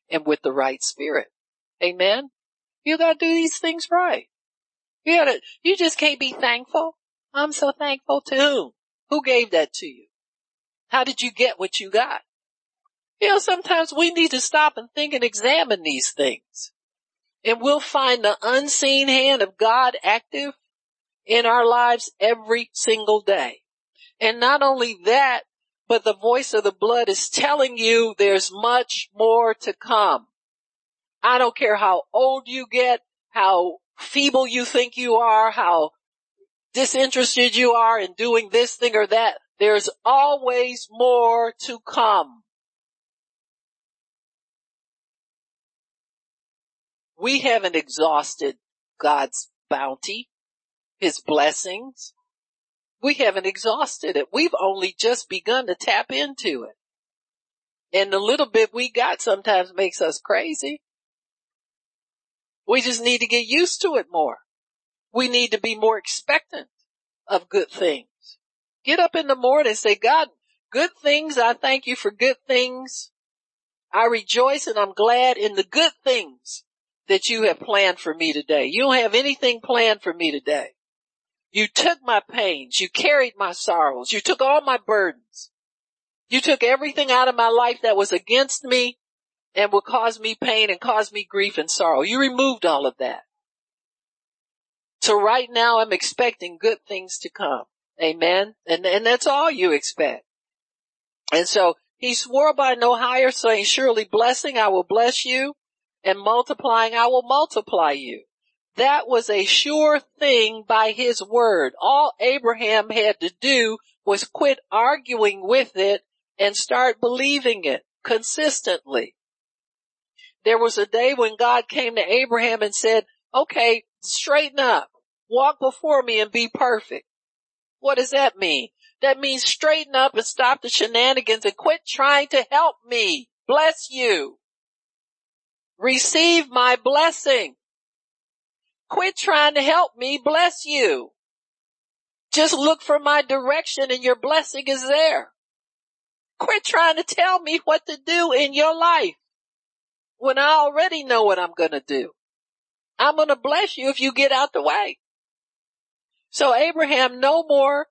and with the right spirit. Amen. You gotta do these things right. You gotta, you just can't be thankful. I'm so thankful to whom? Who gave that to you? How did you get what you got? You know, sometimes we need to stop and think and examine these things. And we'll find the unseen hand of God active in our lives every single day. And not only that, but the voice of the blood is telling you there's much more to come. I don't care how old you get, how feeble you think you are, how disinterested you are in doing this thing or that. There's always more to come. We haven't exhausted God's bounty, His blessings. We haven't exhausted it. We've only just begun to tap into it. And the little bit we got sometimes makes us crazy. We just need to get used to it more. We need to be more expectant of good things. Get up in the morning and say, God, good things. I thank you for good things. I rejoice and I'm glad in the good things that you have planned for me today. You don't have anything planned for me today. You took my pains. You carried my sorrows. You took all my burdens. You took everything out of my life that was against me and would cause me pain and cause me grief and sorrow. You removed all of that. So right now I'm expecting good things to come. Amen. And, and that's all you expect. And so he swore by no higher saying, surely blessing, I will bless you and multiplying, I will multiply you. That was a sure thing by his word. All Abraham had to do was quit arguing with it and start believing it consistently. There was a day when God came to Abraham and said, okay, straighten up, walk before me and be perfect. What does that mean? That means straighten up and stop the shenanigans and quit trying to help me. Bless you. Receive my blessing. Quit trying to help me bless you. Just look for my direction and your blessing is there. Quit trying to tell me what to do in your life when I already know what I'm going to do. I'm going to bless you if you get out the way. So Abraham, no more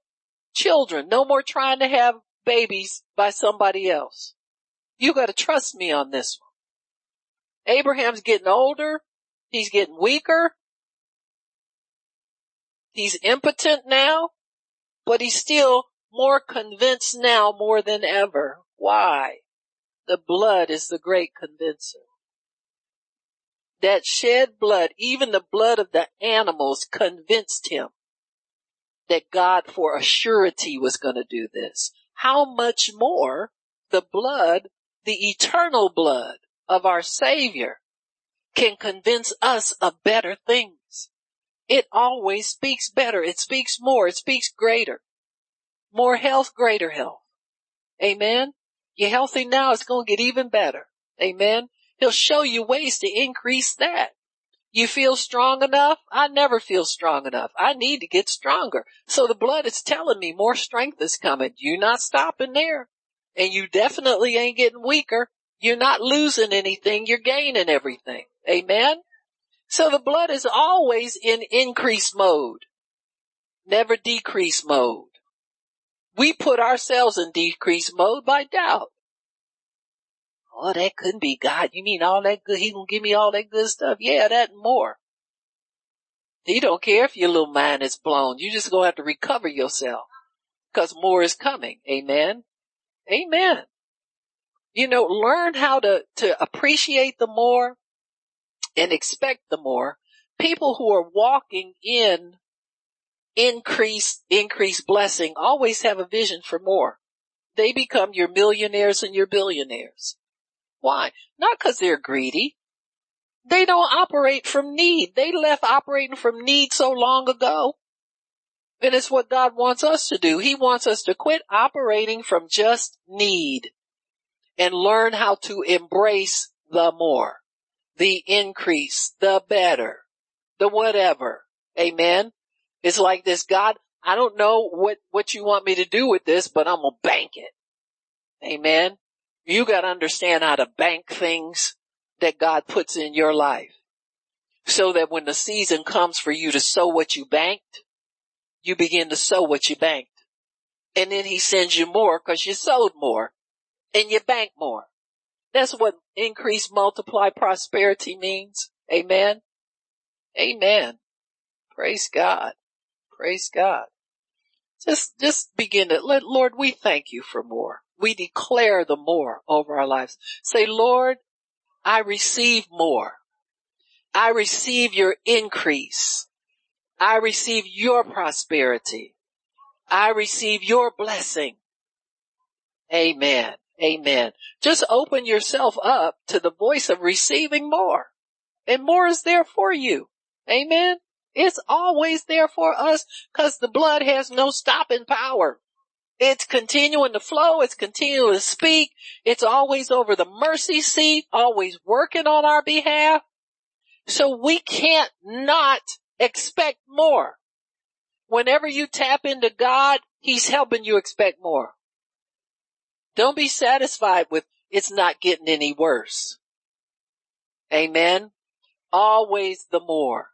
children, no more trying to have babies by somebody else. You got to trust me on this one. Abraham's getting older. He's getting weaker. He's impotent now, but he's still more convinced now more than ever. Why? The blood is the great convincer. That shed blood, even the blood of the animals convinced him that God for a surety was going to do this. How much more the blood, the eternal blood of our savior can convince us of better things. It always speaks better. It speaks more. It speaks greater. More health, greater health. Amen. You're healthy now. It's going to get even better. Amen. He'll show you ways to increase that. You feel strong enough? I never feel strong enough. I need to get stronger. So the blood is telling me more strength is coming. You're not stopping there. And you definitely ain't getting weaker. You're not losing anything. You're gaining everything. Amen. So the blood is always in increase mode, never decrease mode. We put ourselves in decrease mode by doubt. Oh, that couldn't be God. You mean all that good? He gonna give me all that good stuff? Yeah, that and more. He don't care if your little mind is blown. You just gonna have to recover yourself because more is coming. Amen. Amen. You know, learn how to, to appreciate the more and expect the more. People who are walking in increase, increase blessing always have a vision for more. They become your millionaires and your billionaires. Why? Not because they're greedy. They don't operate from need. They left operating from need so long ago. And it's what God wants us to do. He wants us to quit operating from just need and learn how to embrace the more, the increase, the better, the whatever. Amen. It's like this, God, I don't know what, what you want me to do with this, but I'm gonna bank it. Amen. You gotta understand how to bank things that God puts in your life so that when the season comes for you to sow what you banked, you begin to sow what you banked. And then he sends you more because you sowed more and you bank more. That's what increase, multiply, prosperity means. Amen. Amen. Praise God. Praise God. Just, just begin it. let, Lord, we thank you for more. We declare the more over our lives. Say, Lord, I receive more. I receive your increase. I receive your prosperity. I receive your blessing. Amen. Amen. Just open yourself up to the voice of receiving more and more is there for you. Amen. It's always there for us because the blood has no stopping power. It's continuing to flow. It's continuing to speak. It's always over the mercy seat, always working on our behalf. So we can't not expect more. Whenever you tap into God, He's helping you expect more. Don't be satisfied with it's not getting any worse. Amen. Always the more.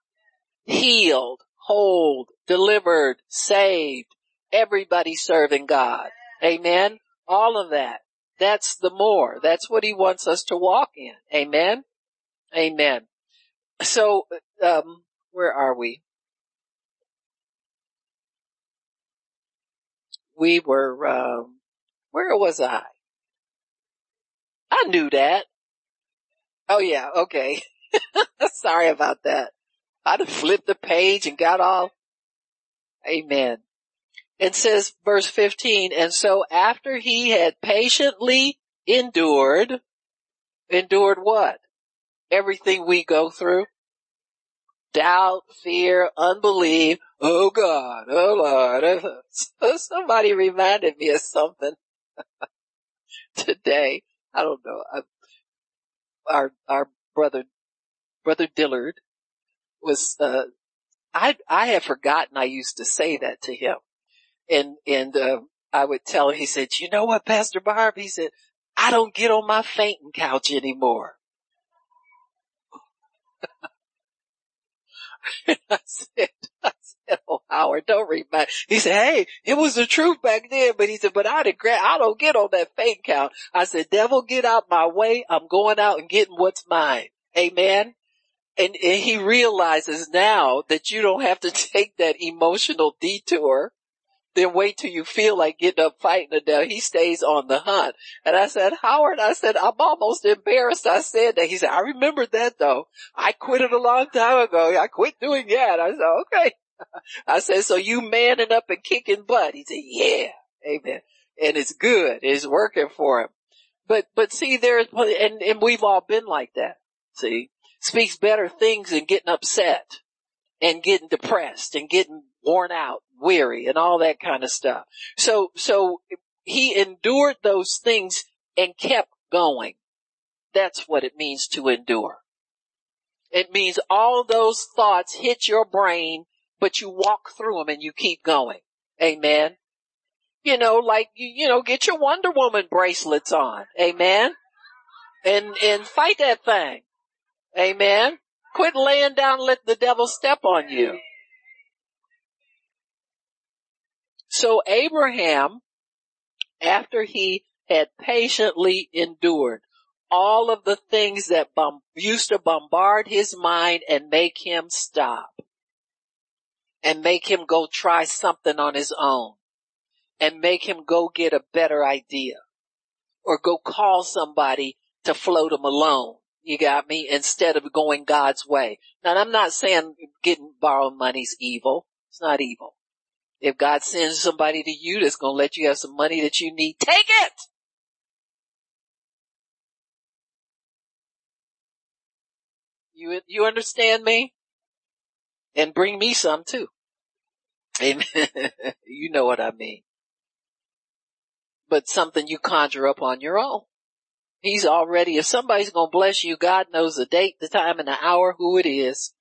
Healed, whole, delivered, saved, everybody serving God. Amen. All of that. That's the more. That's what he wants us to walk in. Amen. Amen. So, um, where are we? We were, um, where was I? I knew that. Oh yeah, okay. Sorry about that. I'd have flipped the page and got all. Amen. It says verse 15, and so after he had patiently endured, endured what? Everything we go through. Doubt, fear, unbelief. Oh God, oh Lord. Somebody reminded me of something today. I don't know. Our, our brother, brother Dillard was, uh, I, I had forgotten I used to say that to him and, and, uh, I would tell him, he said, you know what, Pastor Barb? He said, I don't get on my fainting couch anymore. I said, I said, oh Howard, don't remind. He said, hey, it was the truth back then, but he said, but I didn't, I don't get on that faint count. I said, devil, get out my way. I'm going out and getting what's mine. Amen. And, and he realizes now that you don't have to take that emotional detour then wait till you feel like getting up fighting the devil. He stays on the hunt. And I said, Howard, I said, I'm almost embarrassed I said that. He said, I remember that though. I quit it a long time ago. I quit doing that. I said, okay. I said, so you manning up and kicking butt. He said, yeah. Amen. And it's good. It's working for him. But, but see, there's, and, and we've all been like that. See, speaks better things than getting upset and getting depressed and getting worn out, weary and all that kind of stuff. So, so he endured those things and kept going. That's what it means to endure. It means all those thoughts hit your brain, but you walk through them and you keep going. Amen. You know, like, you you know, get your Wonder Woman bracelets on. Amen. And, and fight that thing. Amen. Quit laying down and let the devil step on you. So Abraham, after he had patiently endured, all of the things that bom- used to bombard his mind and make him stop and make him go try something on his own and make him go get a better idea or go call somebody to float him alone. You got me? Instead of going God's way. Now I'm not saying getting borrowed money's evil. It's not evil. If God sends somebody to you that's going to let you have some money that you need, take it! You, you understand me? And bring me some too. Amen. you know what I mean. But something you conjure up on your own. He's already, if somebody's going to bless you, God knows the date, the time, and the hour, who it is,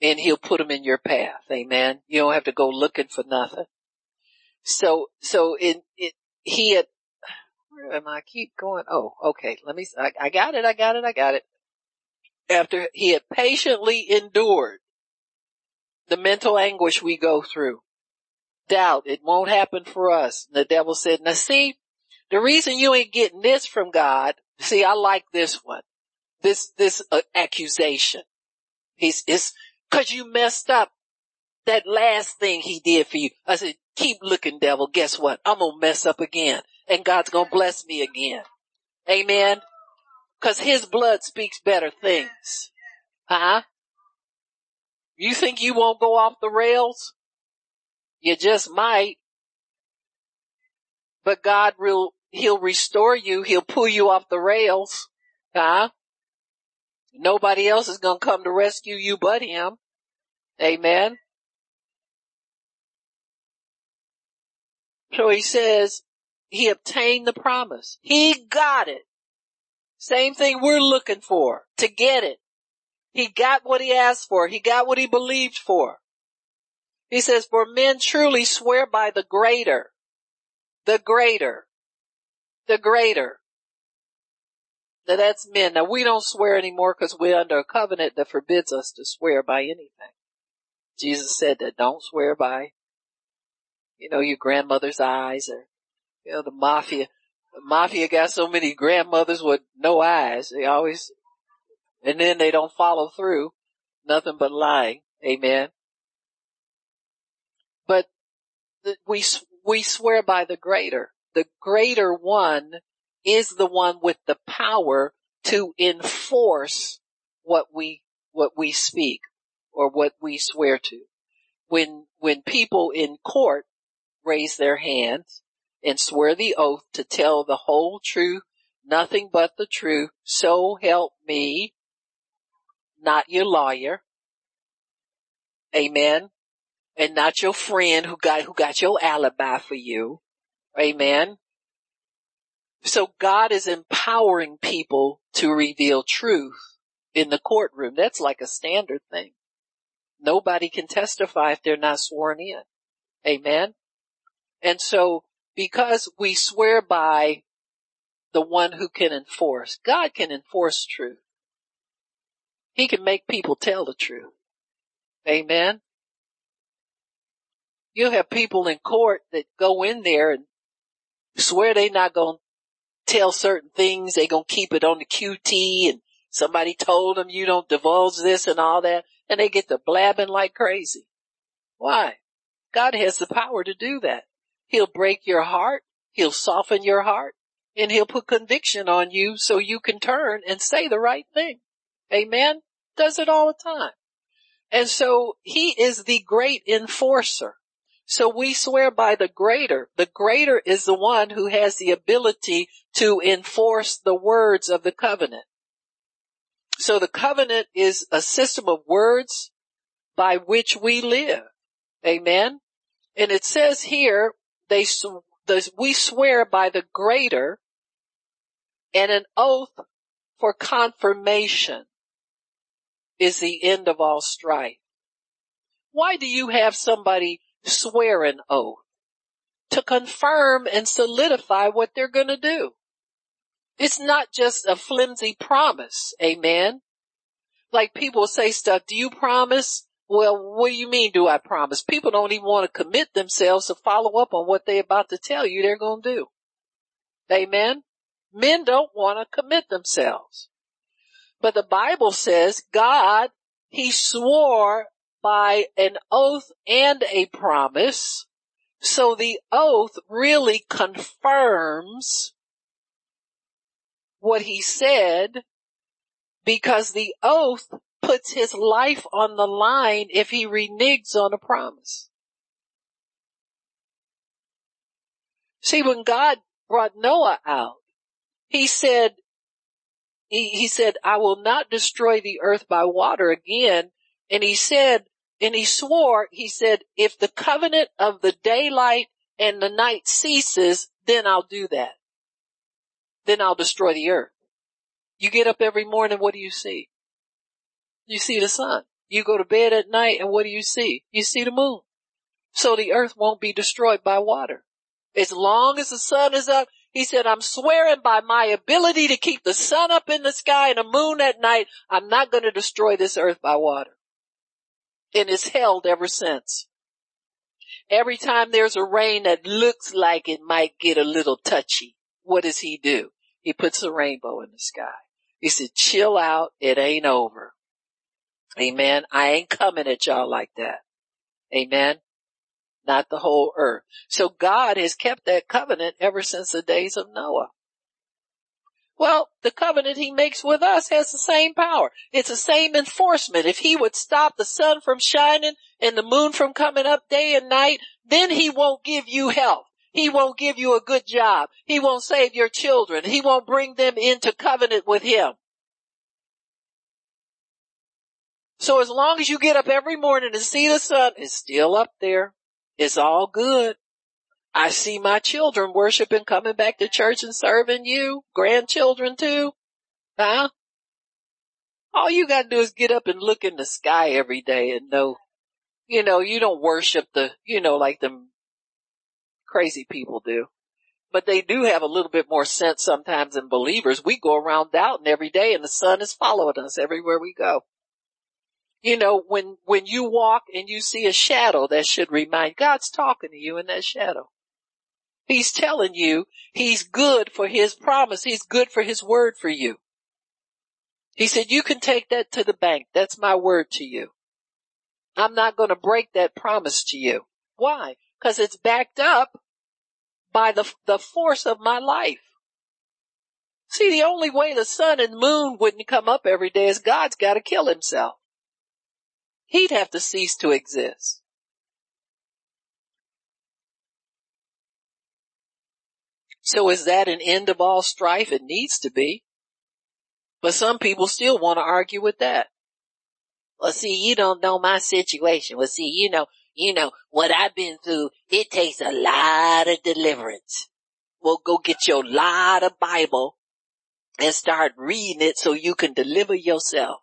and he'll put them in your path. Amen. You don't have to go looking for nothing. So, so it, it, he had, where am I? Keep going. Oh, okay. Let me, I, I got it. I got it. I got it. After he had patiently endured the mental anguish we go through, doubt it won't happen for us. The devil said, now see, the reason you ain't getting this from God, see, I like this one, this, this uh, accusation. He's, it's cause you messed up that last thing he did for you. I said, keep looking devil. Guess what? I'm going to mess up again and God's going to bless me again. Amen. Cause his blood speaks better things. Huh? You think you won't go off the rails? You just might. But God will, he'll restore you. He'll pull you off the rails. Huh? Nobody else is going to come to rescue you but him. Amen. So he says he obtained the promise. He got it. Same thing we're looking for to get it. He got what he asked for. He got what he believed for. He says, for men truly swear by the greater, the greater, the greater. Now that's men. Now we don't swear anymore because we're under a covenant that forbids us to swear by anything. Jesus said that don't swear by, you know, your grandmother's eyes or, you know, the mafia. The mafia got so many grandmothers with no eyes. They always, and then they don't follow through. Nothing but lying. Amen. But we, we swear by the greater. The greater one is the one with the power to enforce what we, what we speak or what we swear to. When, when people in court raise their hands and swear the oath to tell the whole truth, nothing but the truth, so help me, not your lawyer. Amen. And not your friend who got, who got your alibi for you. Amen. So God is empowering people to reveal truth in the courtroom. That's like a standard thing. Nobody can testify if they're not sworn in. Amen. And so because we swear by the one who can enforce, God can enforce truth. He can make people tell the truth. Amen. You have people in court that go in there and swear they're not going to tell certain things. They're going to keep it on the QT and somebody told them you don't divulge this and all that and they get to blabbing like crazy. Why? God has the power to do that. He'll break your heart. He'll soften your heart and he'll put conviction on you so you can turn and say the right thing. Amen. Does it all the time. And so he is the great enforcer. So we swear by the greater. The greater is the one who has the ability to enforce the words of the covenant. So the covenant is a system of words by which we live. Amen. And it says here, they, we swear by the greater and an oath for confirmation is the end of all strife. Why do you have somebody swear an oath? To confirm and solidify what they're gonna do. It's not just a flimsy promise. Amen. Like people say stuff, do you promise? Well, what do you mean do I promise? People don't even want to commit themselves to follow up on what they're about to tell you they're going to do. Amen. Men don't want to commit themselves. But the Bible says God, he swore by an oath and a promise. So the oath really confirms what he said because the oath puts his life on the line if he reneges on a promise. See, when God brought Noah out, he said, he, he said, I will not destroy the earth by water again. And he said, and he swore, he said, if the covenant of the daylight and the night ceases, then I'll do that. Then I'll destroy the earth. You get up every morning, what do you see? You see the sun. You go to bed at night and what do you see? You see the moon. So the earth won't be destroyed by water. As long as the sun is up, he said, I'm swearing by my ability to keep the sun up in the sky and the moon at night, I'm not going to destroy this earth by water. And it's held ever since. Every time there's a rain that looks like it might get a little touchy, what does he do? He puts a rainbow in the sky. He said, chill out. It ain't over. Amen. I ain't coming at y'all like that. Amen not the whole earth. So God has kept that covenant ever since the days of Noah. Well, the covenant he makes with us has the same power. It's the same enforcement. If he would stop the sun from shining and the moon from coming up day and night, then he won't give you health. He won't give you a good job. He won't save your children. He won't bring them into covenant with him. So as long as you get up every morning and see the sun, it's still up there. It's all good. I see my children worshiping, coming back to church and serving you, grandchildren too. Huh? All you gotta do is get up and look in the sky every day and know, you know, you don't worship the, you know, like them crazy people do. But they do have a little bit more sense sometimes than believers. We go around doubting every day and the sun is following us everywhere we go you know, when, when you walk and you see a shadow, that should remind God's talking to you in that shadow. He's telling you he's good for his promise. He's good for his word for you. He said, you can take that to the bank. That's my word to you. I'm not going to break that promise to you. Why? Cause it's backed up by the, the force of my life. See, the only way the sun and moon wouldn't come up every day is God's got to kill himself he'd have to cease to exist. So is that an end of all strife? It needs to be. But some people still want to argue with that. Well, see, you don't know my situation. Well, see, you know, you know, what I've been through, it takes a lot of deliverance. Well, go get your lot of Bible and start reading it so you can deliver yourself.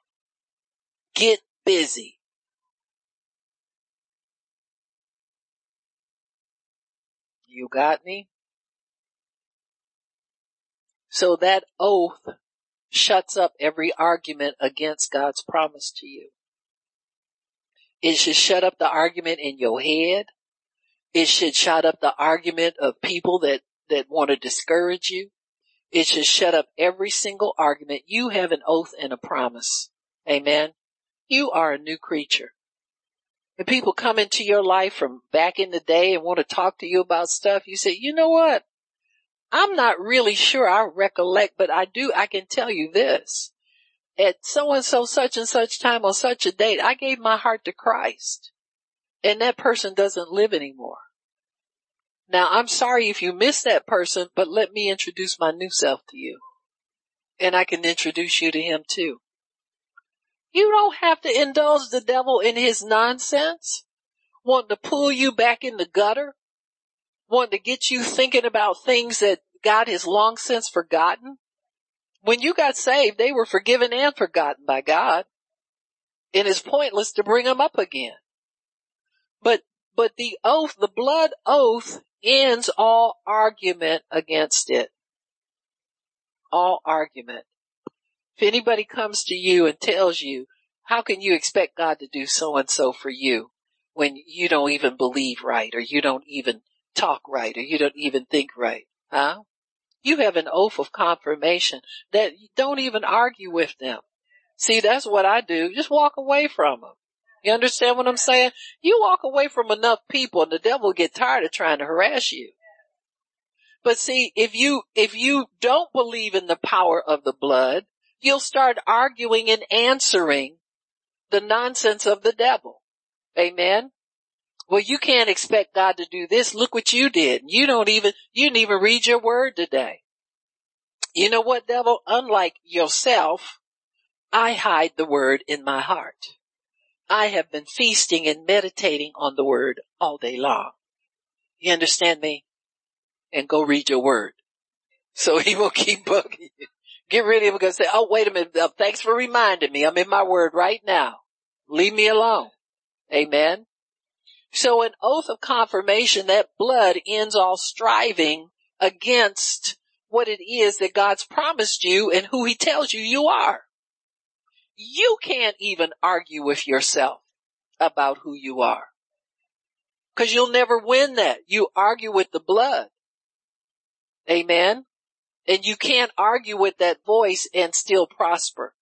Get busy. You got me? So that oath shuts up every argument against God's promise to you. It should shut up the argument in your head. It should shut up the argument of people that, that want to discourage you. It should shut up every single argument. You have an oath and a promise. Amen. You are a new creature. And people come into your life from back in the day and want to talk to you about stuff, you say, you know what? I'm not really sure I recollect, but I do, I can tell you this. At so and so such and such time on such a date, I gave my heart to Christ. And that person doesn't live anymore. Now I'm sorry if you miss that person, but let me introduce my new self to you. And I can introduce you to him too. You don't have to indulge the devil in his nonsense, wanting to pull you back in the gutter, wanting to get you thinking about things that God has long since forgotten. When you got saved, they were forgiven and forgotten by God. And it's pointless to bring them up again. But, but the oath, the blood oath ends all argument against it. All argument. If anybody comes to you and tells you, how can you expect God to do so and so for you when you don't even believe right or you don't even talk right or you don't even think right? Huh? You have an oath of confirmation that you don't even argue with them. See, that's what I do. Just walk away from them. You understand what I'm saying? You walk away from enough people and the devil will get tired of trying to harass you. But see, if you, if you don't believe in the power of the blood, you'll start arguing and answering the nonsense of the devil. Amen. Well, you can't expect God to do this. Look what you did. You don't even, you didn't even read your word today. You know what, devil? Unlike yourself, I hide the word in my heart. I have been feasting and meditating on the word all day long. You understand me? And go read your word. So he will keep bugging you. Get ready! rid of and say, oh, wait a minute. Uh, thanks for reminding me. I'm in my word right now. Leave me alone. Amen. So an oath of confirmation, that blood ends all striving against what it is that God's promised you and who he tells you you are. You can't even argue with yourself about who you are. Cause you'll never win that. You argue with the blood. Amen. And you can't argue with that voice and still prosper.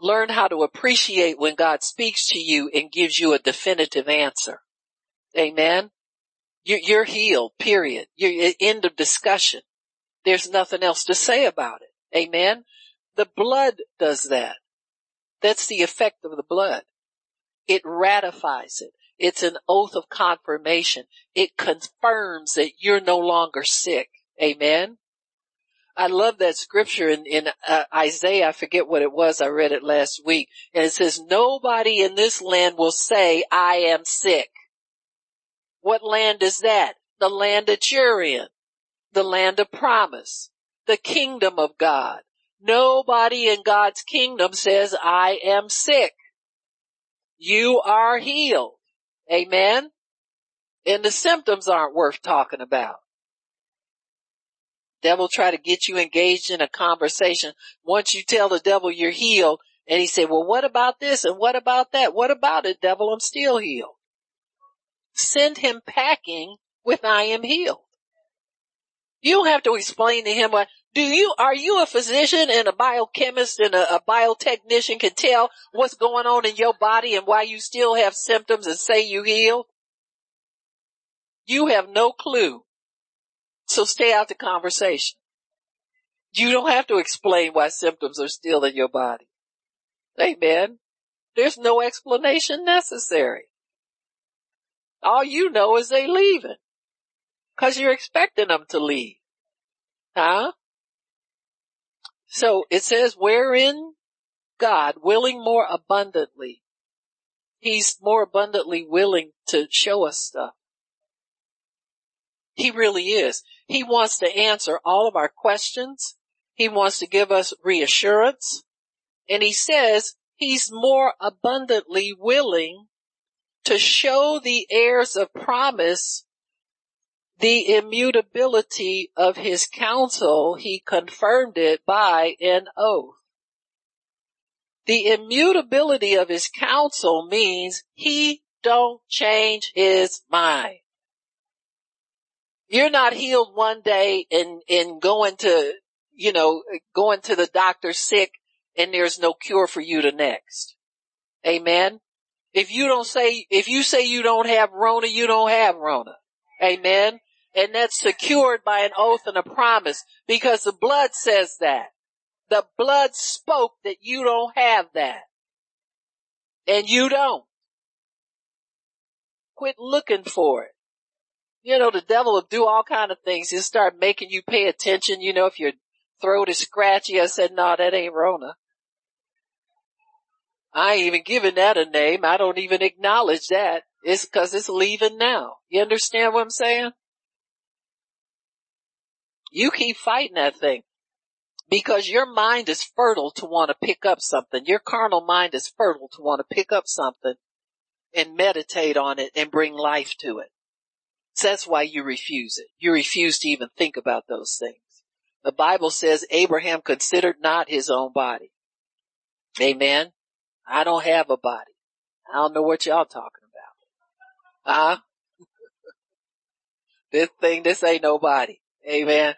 Learn how to appreciate when God speaks to you and gives you a definitive answer. Amen. You're healed, period. You're end of discussion. There's nothing else to say about it. Amen. The blood does that. That's the effect of the blood. It ratifies it. It's an oath of confirmation. It confirms that you're no longer sick. Amen. I love that scripture in, in uh, Isaiah. I forget what it was. I read it last week and it says, nobody in this land will say, I am sick. What land is that? The land that you're in. The land of promise. The kingdom of God. Nobody in God's kingdom says, I am sick. You are healed. Amen. And the symptoms aren't worth talking about devil try to get you engaged in a conversation. Once you tell the devil you're healed and he said, well, what about this and what about that? What about it, devil? I'm still healed. Send him packing with I am healed. You don't have to explain to him what, do you, are you a physician and a biochemist and a, a biotechnician can tell what's going on in your body and why you still have symptoms and say you healed? You have no clue so stay out the conversation. You don't have to explain why symptoms are still in your body. Amen. There's no explanation necessary. All you know is they leaving. Cause you're expecting them to leave. Huh? So it says, wherein God willing more abundantly. He's more abundantly willing to show us stuff. He really is. He wants to answer all of our questions. He wants to give us reassurance. And he says he's more abundantly willing to show the heirs of promise the immutability of his counsel. He confirmed it by an oath. The immutability of his counsel means he don't change his mind. You're not healed one day and, and going to, you know, going to the doctor sick and there's no cure for you the next. Amen. If you don't say, if you say you don't have Rona, you don't have Rona. Amen. And that's secured by an oath and a promise because the blood says that. The blood spoke that you don't have that. And you don't. Quit looking for it you know, the devil will do all kind of things. He'll start making you pay attention. You know, if your throat is scratchy, I said, no, that ain't Rona. I ain't even giving that a name. I don't even acknowledge that. It's cause it's leaving now. You understand what I'm saying? You keep fighting that thing because your mind is fertile to want to pick up something. Your carnal mind is fertile to want to pick up something and meditate on it and bring life to it. So that's why you refuse it. You refuse to even think about those things. The Bible says Abraham considered not his own body. Amen. I don't have a body. I don't know what y'all talking about. Huh? this thing, this ain't nobody. Amen.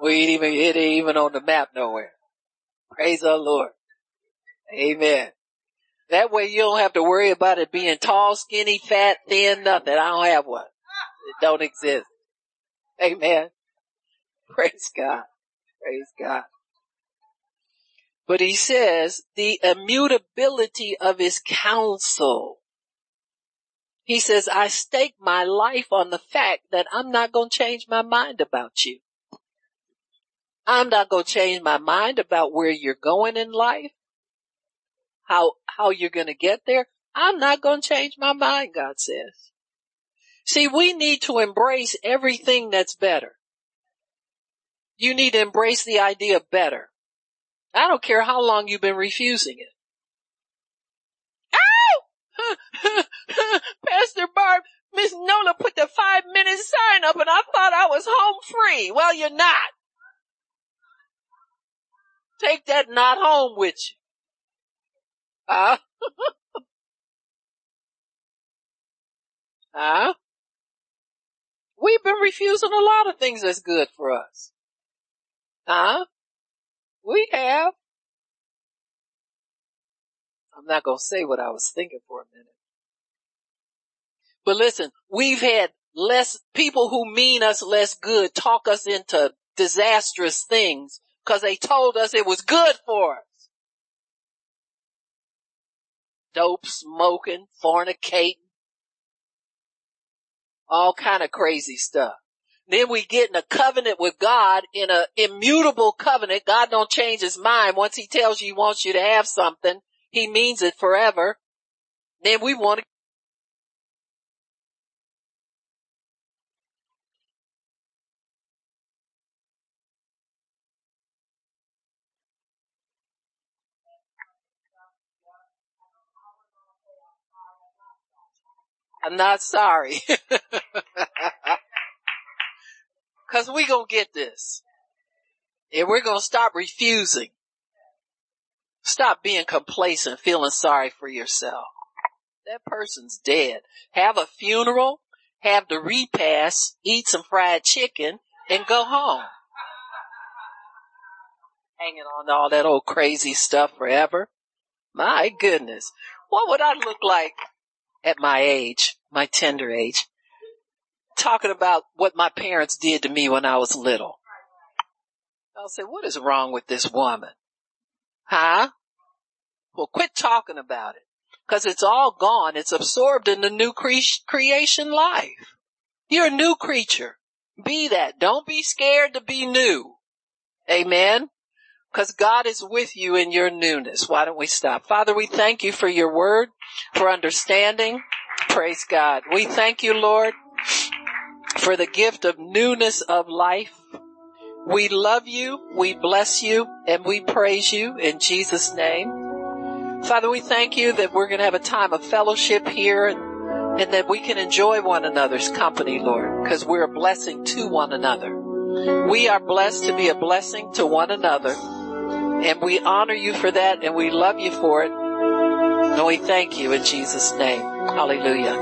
We ain't even, it ain't even on the map nowhere. Praise the Lord. Amen. That way you don't have to worry about it being tall, skinny, fat, thin, nothing. I don't have one. It don't exist. Amen. Praise God. Praise God. But he says the immutability of his counsel. He says, I stake my life on the fact that I'm not going to change my mind about you. I'm not going to change my mind about where you're going in life, how, how you're going to get there. I'm not going to change my mind, God says. See, we need to embrace everything that's better. You need to embrace the idea better. I don't care how long you've been refusing it. Ow! Pastor Barb, Miss Nola put the five minute sign up and I thought I was home free. Well, you're not. Take that not home with you. Huh? huh? We've been refusing a lot of things that's good for us. Huh? We have. I'm not going to say what I was thinking for a minute. But listen, we've had less people who mean us less good talk us into disastrous things because they told us it was good for us. Dope smoking, fornicating, all kind of crazy stuff. Then we get in a covenant with God in an immutable covenant. God don't change his mind. Once he tells you he wants you to have something, he means it forever. Then we want to I'm not sorry. Cause we gonna get this. And we're gonna stop refusing. Stop being complacent, feeling sorry for yourself. That person's dead. Have a funeral, have the repast, eat some fried chicken, and go home. Hanging on to all that old crazy stuff forever. My goodness. What would I look like at my age, my tender age? talking about what my parents did to me when I was little. I'll say, what is wrong with this woman? Huh? Well, quit talking about it. Cause it's all gone. It's absorbed in the new cre- creation life. You're a new creature. Be that. Don't be scared to be new. Amen. Cause God is with you in your newness. Why don't we stop? Father, we thank you for your word, for understanding. Praise God. We thank you, Lord, for the gift of newness of life. We love you, we bless you, and we praise you in Jesus' name. Father, we thank you that we're going to have a time of fellowship here and, and that we can enjoy one another's company, Lord, because we're a blessing to one another. We are blessed to be a blessing to one another and we honor you for that and we love you for it. And we thank you in Jesus' name. Hallelujah.